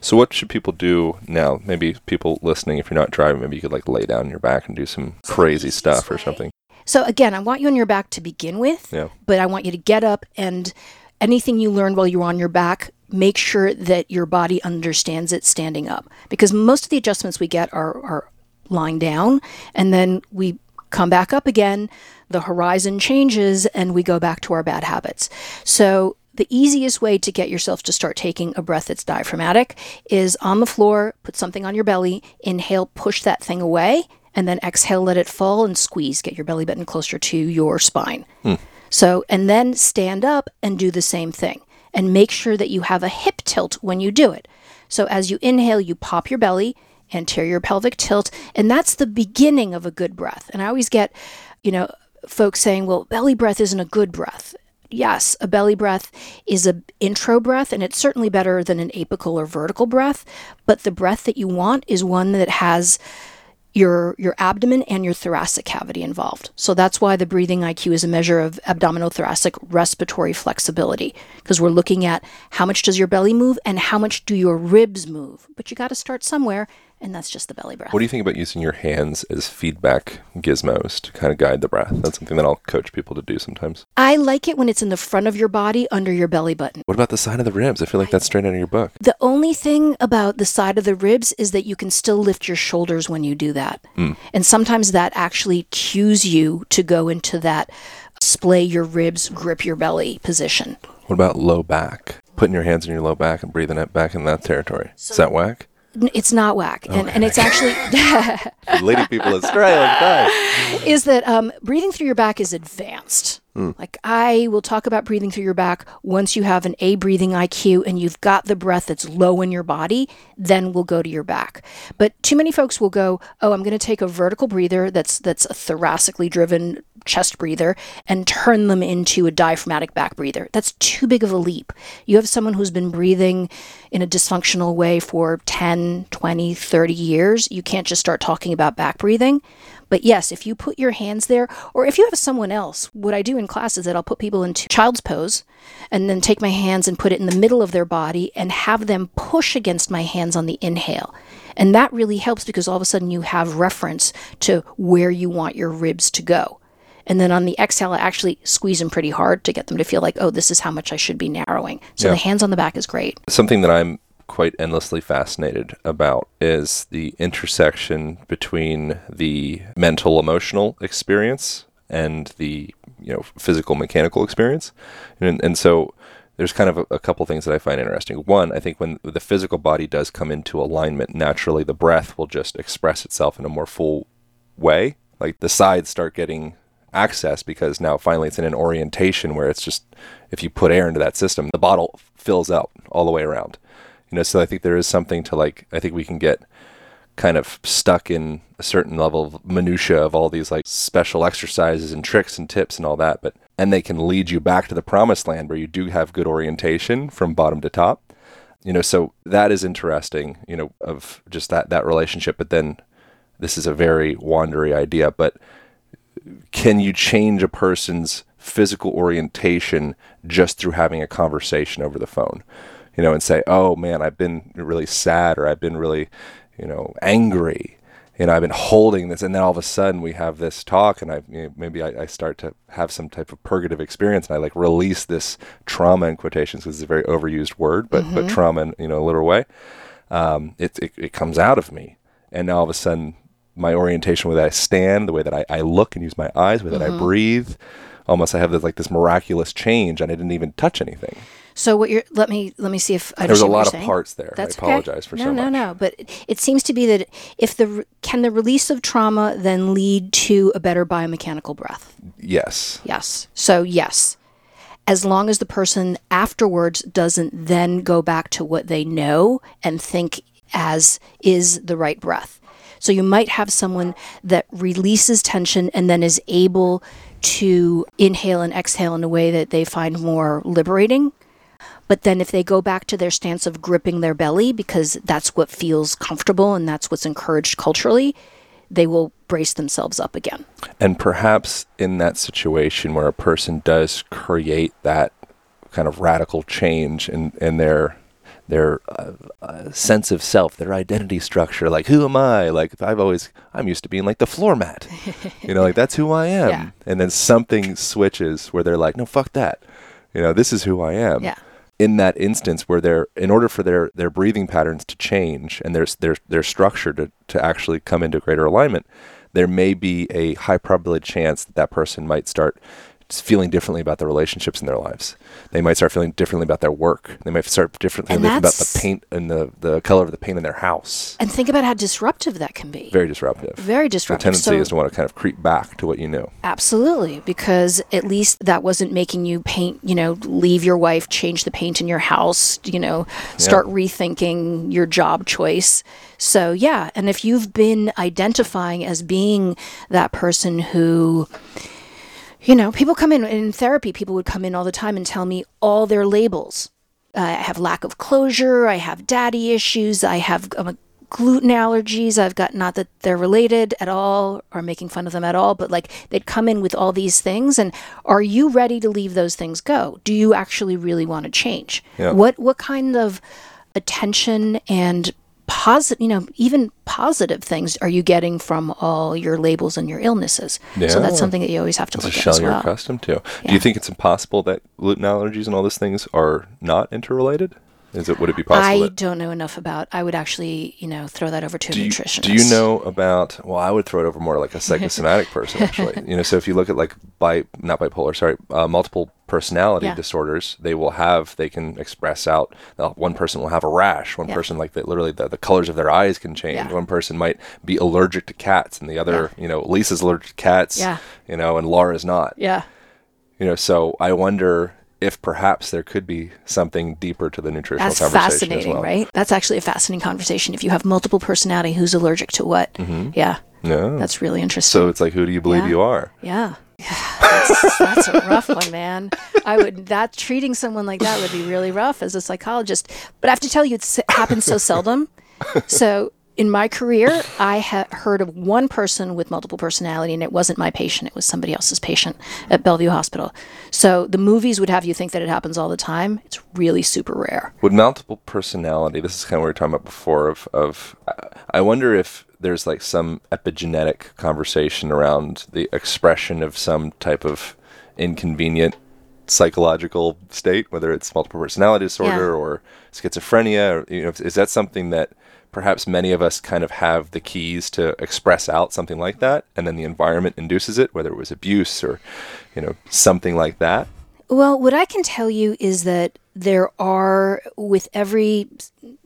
So what should people do now? Maybe people listening, if you're not driving, maybe you could like lay down on your back and do some crazy stuff or something. So, again, I want you on your back to begin with, Yeah. but I want you to get up and anything you learn while you're on your back, make sure that your body understands it standing up. Because most of the adjustments we get are, are lying down, and then we come back up again, the horizon changes, and we go back to our bad habits. So, the easiest way to get yourself to start taking a breath that's diaphragmatic is on the floor, put something on your belly, inhale, push that thing away, and then exhale, let it fall and squeeze. Get your belly button closer to your spine. Hmm. So, and then stand up and do the same thing. And make sure that you have a hip tilt when you do it. So, as you inhale, you pop your belly, anterior pelvic tilt, and that's the beginning of a good breath. And I always get, you know, folks saying, well, belly breath isn't a good breath. Yes, a belly breath is a intro breath and it's certainly better than an apical or vertical breath, but the breath that you want is one that has your your abdomen and your thoracic cavity involved. So that's why the breathing IQ is a measure of abdominal thoracic respiratory flexibility because we're looking at how much does your belly move and how much do your ribs move. But you got to start somewhere and that's just the belly breath. What do you think about using your hands as feedback gizmos to kind of guide the breath? That's something that I'll coach people to do sometimes. I like it when it's in the front of your body under your belly button. What about the side of the ribs? I feel like that's straight out of your book. The only thing about the side of the ribs is that you can still lift your shoulders when you do that. Hmm. And sometimes that actually cues you to go into that splay your ribs, grip your belly position. What about low back? Putting your hands in your low back and breathing it back in that territory. Is that whack? It's not whack. And, and it's actually [LAUGHS] [LAUGHS] Leading people astray all the time. is that um, breathing through your back is advanced. Mm. Like I will talk about breathing through your back once you have an A breathing IQ and you've got the breath that's low in your body, then we'll go to your back. But too many folks will go, "Oh, I'm going to take a vertical breather that's that's a thoracically driven chest breather and turn them into a diaphragmatic back breather." That's too big of a leap. You have someone who's been breathing in a dysfunctional way for 10, 20, 30 years. You can't just start talking about back breathing. But yes, if you put your hands there, or if you have someone else, what I do in class is that I'll put people into child's pose and then take my hands and put it in the middle of their body and have them push against my hands on the inhale. And that really helps because all of a sudden you have reference to where you want your ribs to go. And then on the exhale, I actually squeeze them pretty hard to get them to feel like, oh, this is how much I should be narrowing. So Yeah. the hands on the back is great. Something that I'm quite endlessly fascinated about is the intersection between the mental emotional experience and the you know physical mechanical experience and, and so there's kind of a, a couple things that I find interesting. One, I think when the physical body does come into alignment, naturally the breath will just express itself in a more full way. Like the sides start getting access because now finally it's in an orientation where it's just if you put air into that system, the bottle fills out all the way around. You know, so I think there is something to like I think we can get kind of stuck in a certain level of minutia of all these like special exercises and tricks and tips and all that, but and they can lead you back to the promised land where you do have good orientation from bottom to top. You know, so that is interesting, you know, of just that that relationship, but then this is a very wandery idea, but can you change a person's physical orientation just through having a conversation over the phone? You know, and say, "Oh man, I've been really sad or I've been really, you know, angry. You know, I've been holding this." And then all of a sudden we have this talk and I you know, maybe I, I start to have some type of purgative experience and I like release this trauma in quotations because it's a very overused word, but but trauma in, you know, a literal way. Um, it, it it comes out of me. And now all of a sudden my orientation, the way that I stand, the way that I, I look and use my eyes, the way that I breathe, almost I have this like this miraculous change, and I didn't even touch anything. So what you're let me let me see if I There was a lot of saying. parts there. That's I apologize okay. for no, so no, much. No, But it, it seems to be that if the can the release of trauma then lead to a better biomechanical breath? Yes. Yes. So yes, as long as the person afterwards doesn't then go back to what they know and think as is the right breath. So you might have someone that releases tension and then is able to inhale and exhale in a way that they find more liberating. But then if they go back to their stance of gripping their belly because that's what feels comfortable and that's what's encouraged culturally, they will brace themselves up again. And perhaps in that situation where a person does create that kind of radical change in, in their their uh, uh, sense of self, their identity structure, like who am I? Like I've always I'm used to being like the floor mat. [LAUGHS] you know, like that's who I am. Yeah. And then something switches where they're like, no, fuck that. You know, this is who I am. Yeah. In that instance where they're in order for their their breathing patterns to change and their their their structure to to actually come into greater alignment, there may be a high probability chance that that person might start feeling differently about the relationships in their lives. They might start feeling differently about their work. They might start differently about the paint and the, the color of the paint in their house. And think about how disruptive that can be. Very disruptive. Very disruptive. the tendency So- is to want to kind of creep back to what you knew. Absolutely, because at least that wasn't making you paint, you know, leave your wife, change the paint in your house, you know, start rethinking your job choice. So, yeah, and if you've been identifying as being that person who, you know, people come in in therapy, people would come in all the time and tell me all their labels. Uh, I have lack of closure, I have daddy issues, I have um, gluten allergies. I've got not that they're related at all or making fun of them at all, but like they'd come in with all these things and are you ready to leave those things go? Do you actually really want to change? Yeah. What what kind of attention and positive, you know, even positive things are you getting from all your labels and your illnesses? Yeah. So that's something that you always have to It's a look at shell as you're well. accustomed to. Do you think it's impossible that gluten allergies and all those things are not interrelated? Is it would it be possible? I don't know enough about. I would actually, you know, throw that over to a do you, nutritionist. do you know about well i would throw it over more like a [LAUGHS] psychosomatic person actually you know so if you look at like bi not bipolar sorry uh, multiple personality Yeah. disorders they will have they can express out uh, one person will have a rash one Yeah. person like that literally the, the colors of their eyes can change Yeah. one person might be allergic to cats and the other you know lisa's allergic to cats Yeah. you know and laura's not Yeah. you know so i wonder if perhaps there could be something deeper to the nutritional That's conversation That's fascinating, as well right? That's actually a fascinating conversation. If you have multiple personality, who's allergic to what? Mm-hmm. Yeah, yeah that's really interesting. so it's like who do you believe Yeah. you are yeah, that's, that's a rough one, man. I would that treating someone like that would be really rough as a psychologist. But I have to tell you, it happens so seldom. So in my career, I have heard of one person with multiple personality, and it wasn't my patient; it was somebody else's patient at Bellevue Hospital. So the movies would have you think that it happens all the time. It's really super rare. with multiple personality this is kind of what we were talking about before of, of i wonder if there's like some epigenetic conversation around the expression of some type of inconvenient psychological state whether it's multiple personality disorder Yeah. or schizophrenia or, you know is that something that perhaps many of us kind of have the keys to express out something like that and then the environment induces it whether it was abuse or you know something like that Well, what I can tell you is that there are, with every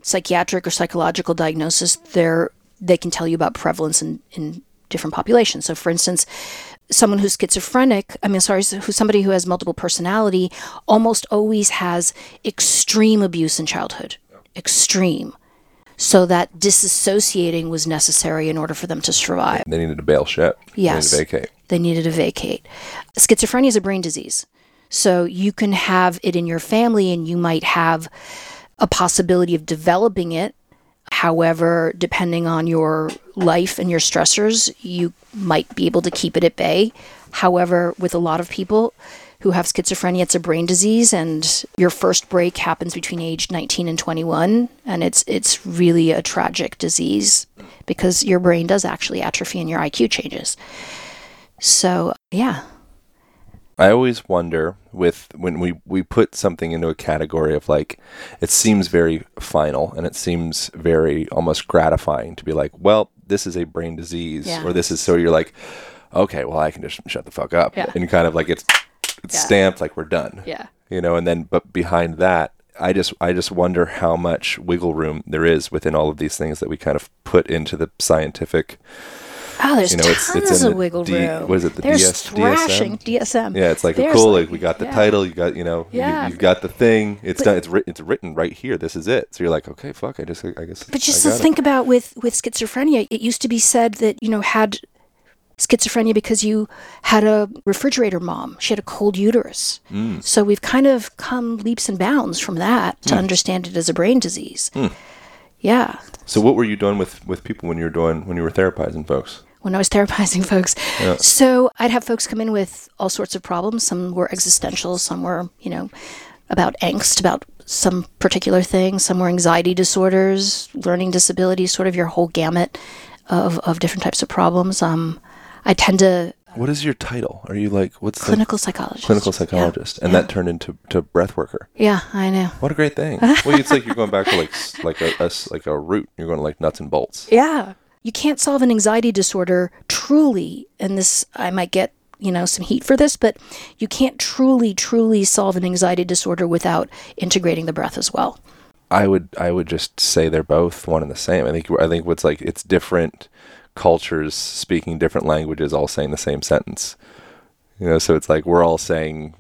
psychiatric or psychological diagnosis, there they can tell you about prevalence in, in different populations. So, for instance, someone who's schizophrenic, I mean, sorry, so- who's somebody who has multiple personality, almost always has extreme abuse in childhood, extreme. So that disassociating was necessary in order for them to survive. they needed to bail ship Yes. they needed to vacate They needed to vacate. Schizophrenia is a brain disease. So you can have it in your family and you might have a possibility of developing it. However, depending on your life and your stressors, you might be able to keep it at bay. However, with a lot of people who have schizophrenia, it's a brain disease and your first break happens between age 19 and 21 and it's it's really a tragic disease because your brain does actually atrophy and your IQ changes. So, yeah. I always wonder with when we we put something into a category of like it seems very final and it seems very almost gratifying to be like, well, this is a brain disease Yeah. or this is so you're like, okay, well, I can just shut the fuck up Yeah. and kind of like it's it's Yeah. stamped like we're done. Yeah. You know, and then but behind that, I just I just wonder how much wiggle room there is within all of these things that we kind of put into the scientific Oh, there's You know, it's- tons it's in of the wiggle D- room. what is it, the There's DS thrashing DSM. Yeah, it's like There's cool. Like, we got the yeah. title. You got you know. Yeah. You, you've got the thing. It's done. It's written. It's written right here. This is it. So you're like, okay, fuck. I just. I guess. But just I to it. think about with with schizophrenia, it used to be said that you know had schizophrenia because you had a refrigerator mom. She had a cold uterus. Mm. So we've kind of come leaps and bounds from that to mm. understand it as a brain disease. Mm. Yeah. So what were you doing with with people when you were doing when you were therapizing folks? when I was therapizing [LAUGHS] folks. So I'd have folks come in with all sorts of problems. Some were existential, some were, you know, about angst, about some particular thing, some were anxiety disorders, learning disabilities, sort of your whole gamut of, of different types of problems. Um, I tend to What is your title? Are you like what's the clinical psychologist. clinical Yeah. psychologist? And that turned into to breath worker. Yeah, I know. What a great thing. [LAUGHS] well, it's like you're going back to like like a, a like a root. You're going to like nuts and bolts. Yeah. You can't solve an anxiety disorder truly, and this, I might get, you know, some heat for this, but you can't truly, truly solve an anxiety disorder without integrating the breath as well. I would I would just say they're both one and the same. I think I think what's like it's different cultures speaking different languages all saying the same sentence. You know, so it's like we're all saying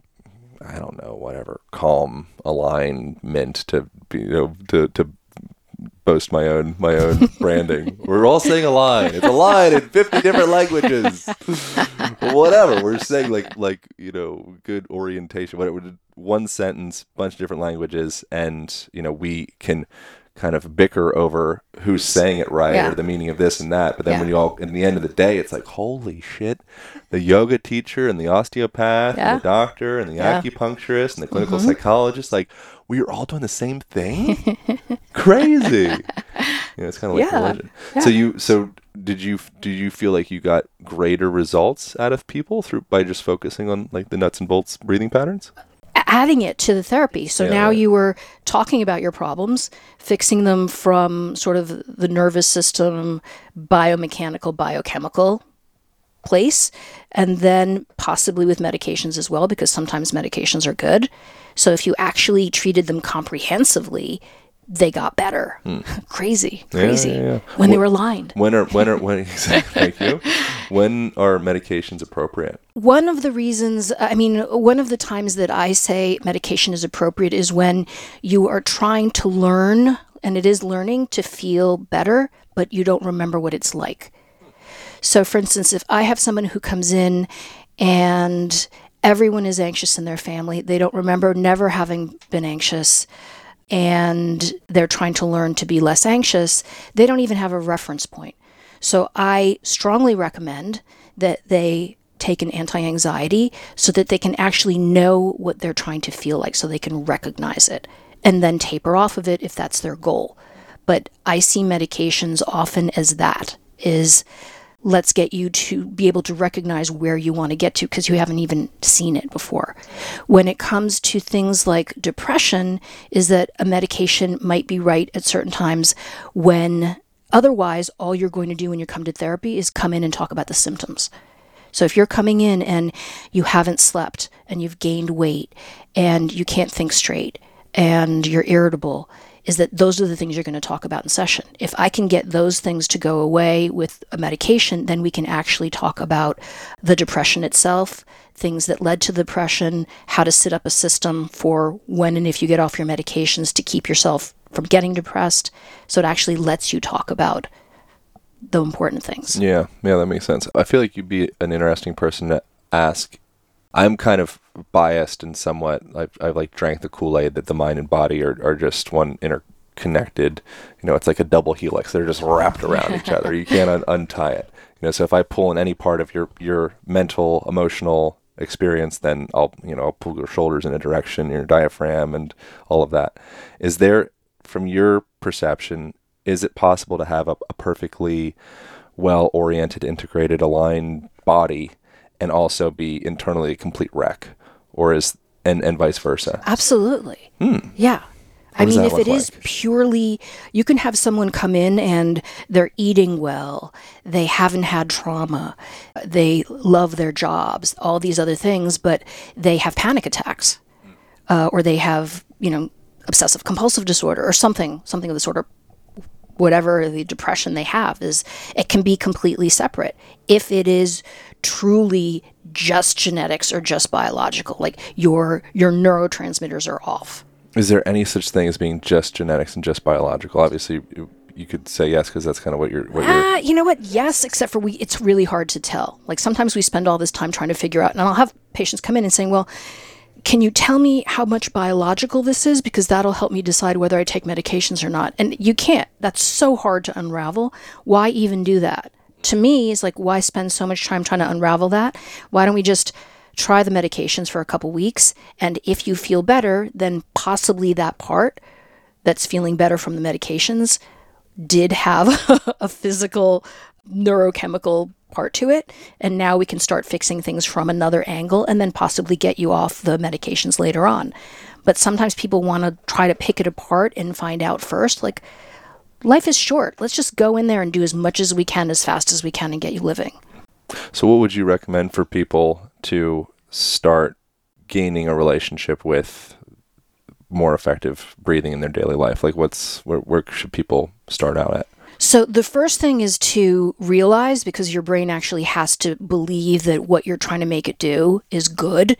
I don't know, whatever, calm, align, alignment to be you know to to boast my own my own [LAUGHS] branding. We're all saying a line. It's a line in 50 different languages. [LAUGHS] whatever. We're saying like like, you know, good orientation, whatever one sentence, bunch of different languages and, you know, we can kind of bicker over who's saying it right Yeah. or the meaning of this and that. But then Yeah. when you all in the end of the day it's like, holy shit, the yoga teacher and the osteopath Yeah. and the doctor and the. Mm-hmm. acupuncturist and the clinical psychologist, like we are all doing the same thing. [LAUGHS] Crazy. You know, it's kind of like religion. So you, so did you, did you feel like you got greater results out of people through by just focusing on like the nuts and bolts breathing patterns? Adding it to the therapy. So Yeah, now right. you were talking about your problems, fixing them from sort of the nervous system, biomechanical, biochemical place, and then possibly with medications as well, because sometimes medications are good. So if you actually treated them comprehensively, they got better. [LAUGHS] crazy, crazy. Hmm. yeah, yeah. When they were aligned. When are, when are, when, [LAUGHS] [LAUGHS] thank you. When are medications appropriate? One of the reasons, I mean, one of the times that I say medication is appropriate is when you are trying to learn, and it is learning to feel better, but you don't remember what it's like. So, for instance, if I have someone who comes in and everyone is anxious in their family, they don't remember never having been anxious, and they're trying to learn to be less anxious, they don't even have a reference point. So I strongly recommend that they take an anti anxiety so that they can actually know what they're trying to feel like, so they can recognize it and then taper off of it if that's their goal. But I see medications often as that is let's get you to be able to recognize where you want to get to because you haven't even seen it before. When it comes to things like depression, is that a medication might be right at certain times when otherwise all you're going to do when you come to therapy is come in and talk about the symptoms. So if you're coming in and you haven't slept and you've gained weight and you can't think straight and you're irritable, is that those are the things you're going to talk about in session. If I can get those things to go away with a medication, then we can actually talk about the depression itself, things that led to the depression, how to set up a system for when and if you get off your medications to keep yourself from getting depressed. So it actually lets you talk about the important things. Yeah, yeah, that makes sense. I feel like you'd be an interesting person to ask. I'm kind of biased and somewhat. I've, I've like drank the Kool Aid that the mind and body are, are just one interconnected. You know, it's like a double helix. They're just wrapped around each other. You can't un- untie it. You know, so if I pull in any part of your your mental, emotional experience, then I'll you know I'll pull your shoulders in a direction, your diaphragm, and all of that. Is there, from your perception, is it possible to have a, a perfectly well oriented, integrated, aligned body and also be internally a complete wreck? Or is and, and vice versa? Absolutely. Yeah. I mean, if it is like? purely, you can have someone come in and they're eating well, they haven't had trauma, they love their jobs, all these other things, but they have panic attacks, uh, or they have, you know, obsessive compulsive disorder or something, something of the sort of whatever the depression they have is it can be completely separate if it is truly just genetics or just biological like your your neurotransmitters are off Is there any such thing as being just genetics and just biological? Obviously, you, you could say yes because that's kind of what you're. What you're Ah, you know what? Yes, except for we. It's really hard to tell. Like sometimes we spend all this time trying to figure out, and I'll have patients come in and saying, "Well, can you tell me how much biological this is? Because that'll help me decide whether I take medications or not." And you can't. That's so hard to unravel. Why even do that? To me, it's like why spend so much time trying to unravel that? Why don't we just try the medications for a couple weeks, and if you feel better, then possibly that part that's feeling better from the medications did have [LAUGHS] a physical neurochemical part to it. And now we can start fixing things from another angle and then possibly get you off the medications later on. But sometimes people want to try to pick it apart and find out first like life is short let's just go in there and do as much as we can as fast as we can and get you living So, what would you recommend for people to start gaining a relationship with more effective breathing in their daily life? Like, what's where, where should people start out at? So the first thing is to realize because your brain actually has to believe that what you're trying to make it do is good.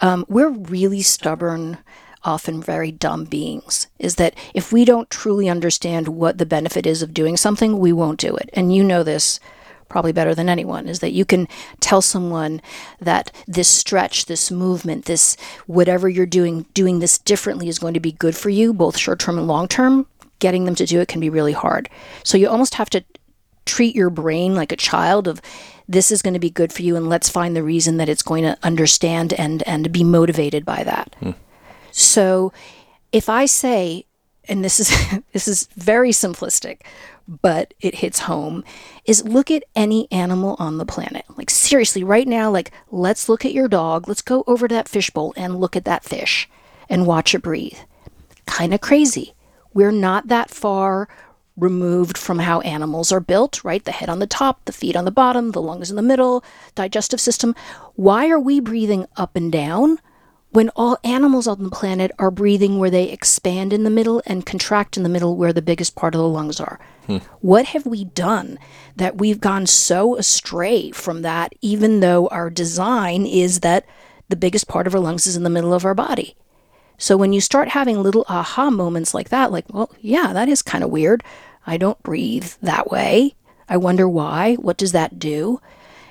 Um, we're really stubborn, often very dumb beings. Is that if we don't truly understand what the benefit is of doing something, we won't do it. And you know this probably better than anyone is that you can tell someone that this stretch, this movement, this whatever you're doing, doing this differently is going to be good for you, both short term and long term. Getting them to do it can be really hard. So you almost have to treat your brain like a child of this is going to be good for you and let's find the reason that it's going to understand and and be motivated by that. Hmm. So if I say and this is [LAUGHS] this is very simplistic, but it hits home is look at any animal on the planet. Like seriously, right now like let's look at your dog. Let's go over to that fishbowl and look at that fish and watch it breathe. Kind of crazy. We're not that far removed from how animals are built, right? The head on the top, the feet on the bottom, the lungs in the middle, digestive system. Why are we breathing up and down when all animals on the planet are breathing where they expand in the middle and contract in the middle where the biggest part of the lungs are? Hmm. What have we done that we've gone so astray from that, even though our design is that the biggest part of our lungs is in the middle of our body? So when you start having little aha moments like that, like, well, yeah, that is kind of weird. I don't breathe that way. I wonder why. What does that do?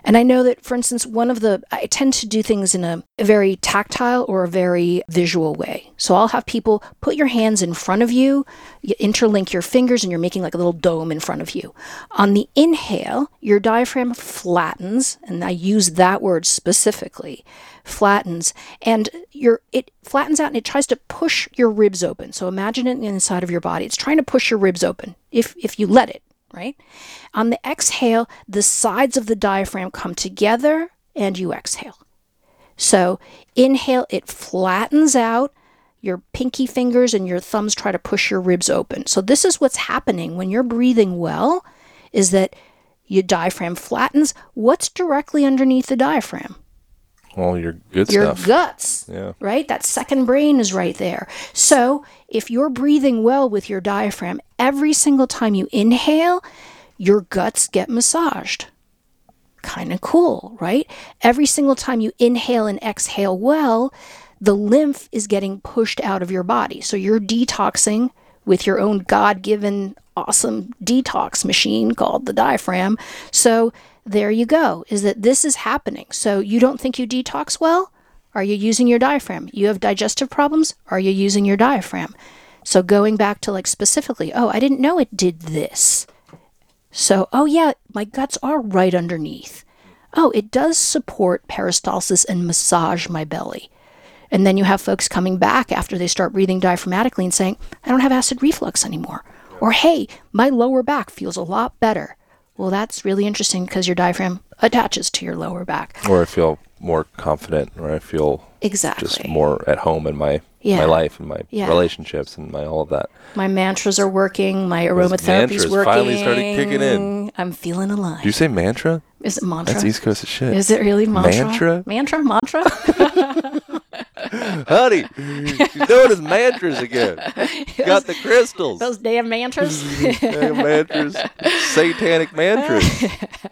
And I know that, for instance, one of the, I tend to do things in a, a very tactile or a very visual way. So I'll have people put your hands in front of you, you interlink your fingers, and you're making like a little dome in front of you. On the inhale, your diaphragm flattens, and I use that word specifically flattens and your it flattens out and it tries to push your ribs open so imagine it inside of your body it's trying to push your ribs open if if you let it right? On the exhale the sides of the diaphragm come together and you exhale. So inhale it flattens out. Your pinky fingers and your thumbs try to push your ribs open. So this is what's happening when you're breathing well is that your diaphragm flattens. What's directly underneath the diaphragm Well, your good your stuff. guts, Yeah. right? That second brain is right there. So if you're breathing well with your diaphragm, every single time you inhale, your guts get massaged. Kind of cool, right? Every single time you inhale and exhale well, the lymph is getting pushed out of your body. So you're detoxing with your own God given awesome detox machine called the diaphragm. So there you go, is that this is happening. So you don't think you detox well? Are you using your diaphragm? You have digestive problems? Are you using your diaphragm? So going back to like specifically, oh, I didn't know it did this. So, oh yeah, my guts are right underneath. Oh, it does support peristalsis and massage my belly. And then you have folks coming back after they start breathing diaphragmatically and saying, I don't have acid reflux anymore. Or, hey, my lower back feels a lot better. Well, that's really interesting because your diaphragm attaches to your lower back. Or I feel more confident, or I feel Exactly. just more at home in my Yeah. my life and my Yeah. relationships and my all of that. My mantras are working. My aromatherapy's working. finally started kicking in. I'm feeling alive. Do you say mantra? Is it mantra? That's East Coast as shit. Is it really mantra? Mantra? Mantra? Mantra? [LAUGHS] [LAUGHS] Honey, she's doing his mantras again. Got the crystals. Those damn mantras? [LAUGHS] Yeah, mantras, satanic mantras.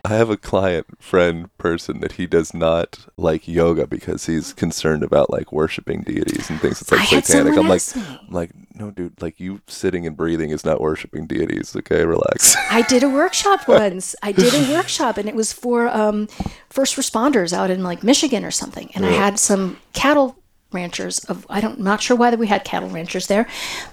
I have a client, friend, person that he does not like yoga because he's concerned about like worshiping deities and things. It's like I satanic. I'm like, me. I'm like, no, dude, like you sitting and breathing is not worshiping deities. Okay, relax. [LAUGHS] I did a workshop once. I did a workshop, and it was for um, first responders out in like Michigan or something. And I had some cattle ranchers of I don't not sure why we had cattle ranchers there,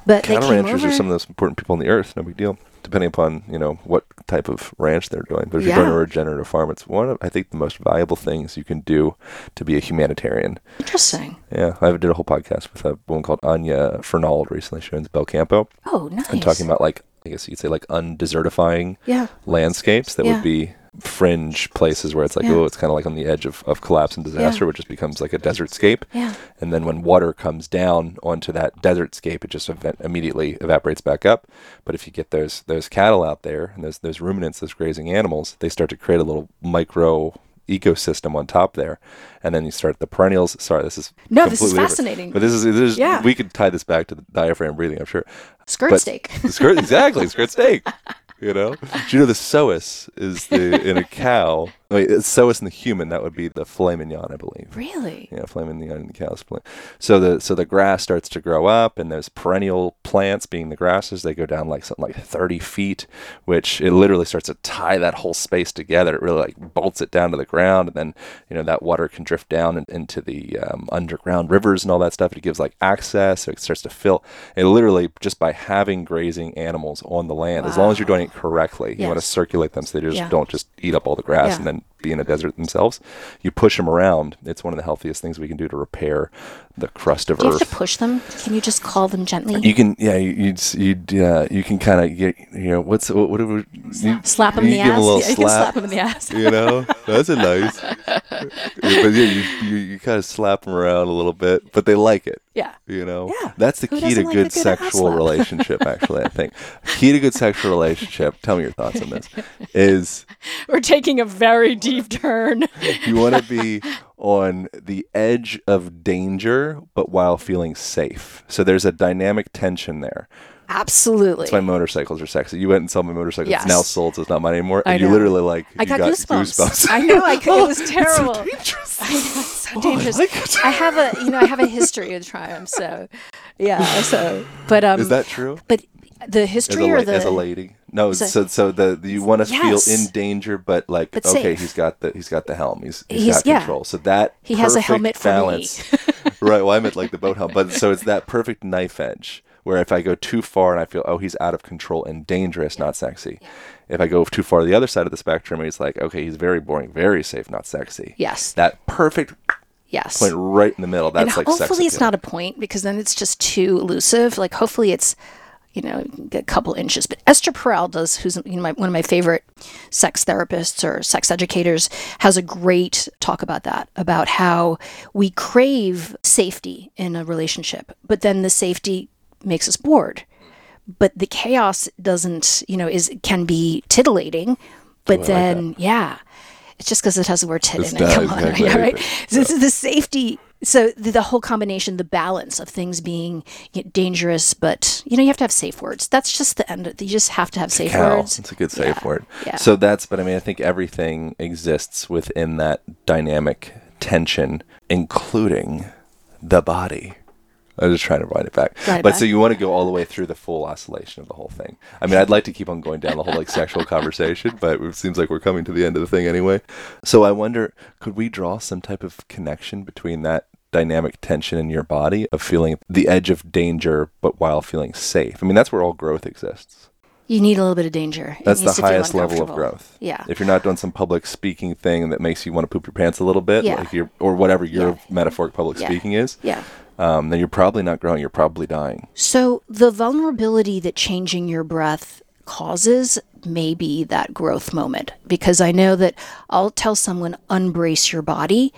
but Cattle they came ranchers over. are some of the most important people on the earth. No big deal. Depending upon you know what type of ranch they're doing. But if you're doing a Yeah. regenerative farm, it's one of I think the most valuable things you can do to be a humanitarian. Interesting. Yeah, I did a whole podcast with a woman called Anya Fernald recently. She owns Belcampo. Oh, nice. and talking about like I guess you could say like undesertifying Yeah. landscapes that Yeah. would be fringe places where it's like Yeah. oh it's kind of like on the edge of, of collapse and disaster Yeah. it just becomes like a desert scape Yeah. and then when water comes down onto that desert scape it just event- immediately evaporates back up but if you get those those cattle out there and those those ruminants those grazing animals they start to create a little micro ecosystem on top there and then you start the perennials sorry this is No, this is completely different. fascinating. but this is, this is Yeah. we could tie this back to the diaphragm breathing i'm sure Skirt but steak. skirt, exactly, skirt steak. [LAUGHS] You know, do you know the psoas is the in a cow? Wait, it's in the human. That would be the filet mignon, I believe. Really? Yeah, filet mignon in the cow's filet. So the so the grass starts to grow up, and those perennial plants, being the grasses, they go down like something like thirty feet, which it literally starts to tie that whole space together. It really like bolts it down to the ground, and then you know that water can drift down in, into the um, underground rivers and all that stuff. It gives like access, so it starts to fill. It literally just by having grazing animals on the land, as long as you're doing it correctly, you want to circulate them so they just Yeah. don't just eat up all the grass Yeah. and then be in a desert themselves. You push them around. It's one of the healthiest things we can do to repair the crust of Do you have Earth. to push them? Can you just call them gently? You can, yeah, you you you uh, you can kind of get, you know, what's what, what do we you, slap them in you the give 'em ass. a little yeah, you can slap. slap them in the ass. You know, that's a nice. Yeah, [LAUGHS] but yeah, you you, you kind of slap them around a little bit, but they like it. Yeah. You know, Yeah. that's the Who key to like good good sexual relationship. Actually, I think key to good sexual relationship. Tell me your thoughts on this. [LAUGHS] Is We're taking a very deep turn. you want to be [LAUGHS] on the edge of danger, but while feeling safe. So there's a dynamic tension there. Absolutely. That's why motorcycles are sexy. You went and saw my motorcycle. It's now sold, so it's not mine anymore. I And you literally like I you got, goosebumps. goosebumps. I know. I [LAUGHS] could, it was It's so terrible. dangerous. [LAUGHS] I know it's so dangerous. like it. I have a, you know, I have a history of triumph. So, yeah. So, but um, Is that true? But the As a, history or the as a lady? No, a- so so the you want to Yes. feel in danger, but like But okay, safe. he's got the he's got the helm. He's he's He's- got yeah. control. So that He has a helmet for me. balance. [LAUGHS] right. Well, I meant like the boat helm, but so it's that perfect knife edge where if I go too far and I feel oh he's out of control and dangerous, not sexy. If I go too far to the other side of the spectrum, he's like okay, he's very boring, very safe, not sexy. Yes. That perfect yes. point right in the middle. That's and like hopefully it's not a point because then it's just too elusive. Like hopefully it's you know a couple inches. But Esther Perel does, who's you know my, one of my favorite sex therapists or sex educators, has a great talk about that about how we crave safety in a relationship, but then the safety makes us bored. But the chaos doesn't, you know, is can be titillating. Oh, but then, yeah, it's just because it has the word tit This in it. Come on, exactly. [LAUGHS] yeah, right. So this is the safety. So the, the whole combination, the balance of things being you know, dangerous, but you know you have to have safe words. That's just the end. You just have to have safe Cal. words. It's a good safe Yeah. word. Yeah. So that's, but I mean, I think everything exists within that dynamic tension, including the body. I was just trying to write it back. It but back. so you want to go all the way through the full oscillation of the whole thing. I mean, I'd like to keep on going down the whole like sexual [LAUGHS] conversation, but it seems like we're coming to the end of the thing anyway. So I wonder, could we draw some type of connection between that dynamic tension in your body of feeling the edge of danger, but while feeling safe? I mean, that's where all growth exists. You need a little bit of danger. It That's the needs to feel highest level of uncomfortable. growth. Yeah. If you're not doing some public speaking thing that makes you want to poop your pants a little bit, Yeah. like you're, or whatever your Yeah. metaphoric public Yeah. speaking is, Yeah. um, then you're probably not growing. You're probably dying. So the vulnerability that changing your breath causes may be that growth moment because I know that I'll tell someone unbrace your body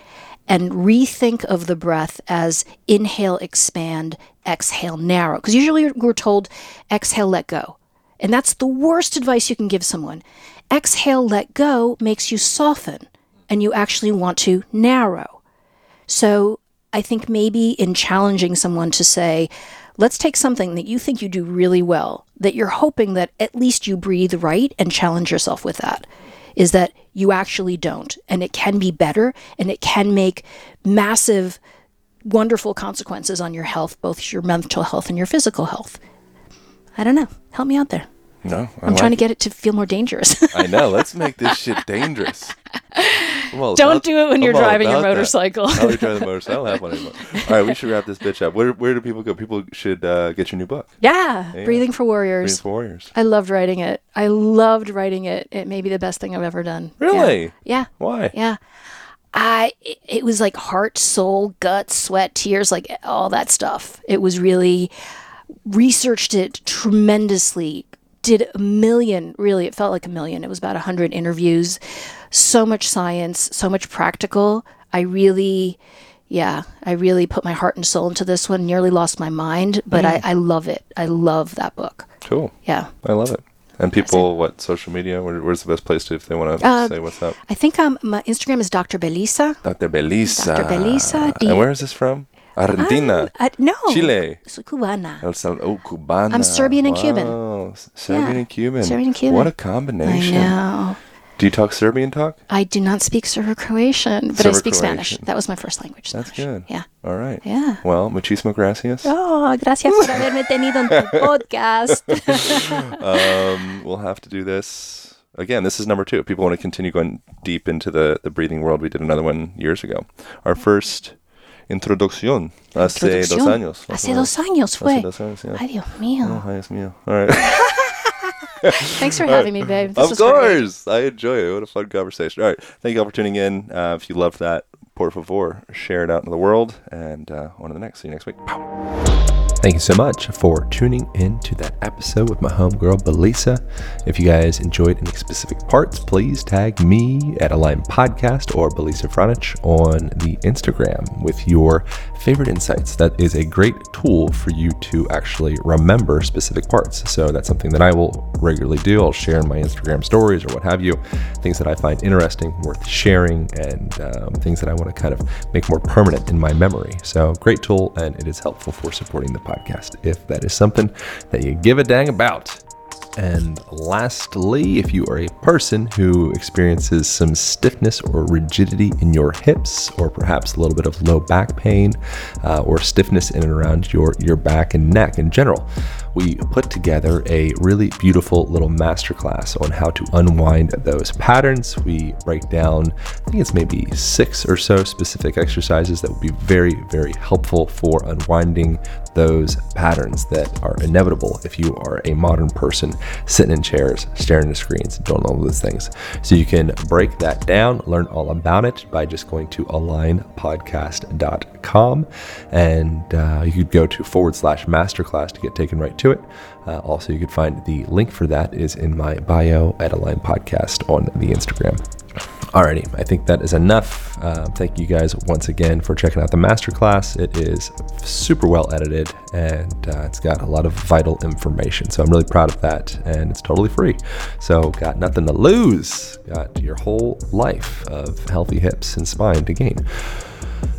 and rethink of the breath as inhale expand exhale narrow because usually we're told exhale let go and that's the worst advice you can give someone exhale let go makes you soften and you actually want to narrow so I think maybe in challenging someone to say, let's take something that you think you do really well, that you're hoping that at least you breathe right and challenge yourself with that, is that you actually don't. And it can be better and it can make massive wonderful consequences on your health, both your mental health and your physical health. I don't know. Help me out there. No, I I'm trying to get it to feel more dangerous. [LAUGHS] I know. Let's make this [LAUGHS] shit dangerous. Don't about- do it when you're driving your motorcycle. I'll be driving the motorcycle. I don't have one anymore. All right, we should wrap this bitch up. Where where do people go? People should uh, get your new book, yeah, Yeah. Breathing for Warriors. Breathing for Warriors. I loved writing it. I loved writing it. It may be the best thing I've ever done. Really? Yeah. Why? Yeah. I it, it was like heart, soul, gut, sweat, tears, like all that stuff. It was really researched it tremendously. Did a million, really, it felt like a million. It was about a hundred interviews. So much science, so much practical. I really, yeah, I really put my heart and soul into this one. Nearly lost my mind, but I, I love it. I love that book. Cool. Yeah. I love it. And people, what social media? Where, where's the best place to if they want to Uh, say what's up? I think um, my Instagram is Dr. Belisa. Dr. Belisa. Dr. Belisa. And where is this from? Argentina. Uh, no. Chile. Soy cubana. El oh, Cubana. I'm Serbian and Cuban. Wow. S- Serbian Yeah. and Cuban. Serbian and Cuban. What a combination. I know. Do you talk Serbian talk? I do not speak Serbo-Croatian, but I speak Spanish. That was my first language. That's good. Yeah. All right. Yeah. Well, muchísimo gracias. Oh, gracias por haberme tenido en tu [LAUGHS] podcast. [LAUGHS] Um, we'll have to do this again. This is number two. If people want to continue going deep into the, the breathing world, we did another one years ago. Our first introducción hace dos años. Hace dos años Hace dos años, yeah. Ay, Dios mío. Oh, ay, Dios mío. All right. [LAUGHS] Thanks for having me, babe. This of was great. course. I enjoy it. What a fun conversation. All right. Thank you all for tuning in. Uh, if you loved that, por favor, share it out in the world. And uh, on to the next. See you next week. Thank you so much for tuning in to that episode with my homegirl, Belisa. If you guys enjoyed any specific parts, please tag me at Align Podcast or Belisa Vranich on the Instagram with your favorite insights. That is a great tool for you to actually remember specific parts. So that's something that I will regularly do. I'll share in my Instagram stories or what have you, things that I find interesting, worth sharing, and um, things that I want to kind of make more permanent in my memory. So great tool, and it is helpful for supporting the podcast if that is something that you give a dang about. And lastly, if you are a person who experiences some stiffness or rigidity in your hips, or perhaps a little bit of low back pain, uh, or stiffness in and around your, your back and neck in general, we put together a really beautiful little masterclass on how to unwind those patterns. We break down, I think it's maybe six or so specific exercises that would be very, very helpful for unwinding those patterns that are inevitable if you are a modern person sitting in chairs, staring at screens, doing all those things. So you can break that down, learn all about it by just going to alignpodcast.com and uh, you could go to forward slash masterclass to get taken right to it. Uh, also, you could find the link for that is in my bio at Align Podcast on the Instagram. Alrighty, I think that is enough. Uh, thank you guys once again for checking out the masterclass. It is super well edited and uh, it's got a lot of vital information. So I'm really proud of that and it's totally free. So, got nothing to lose. Got your whole life of healthy hips and spine to gain.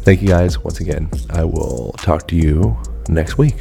Thank you guys once again. I will talk to you next week.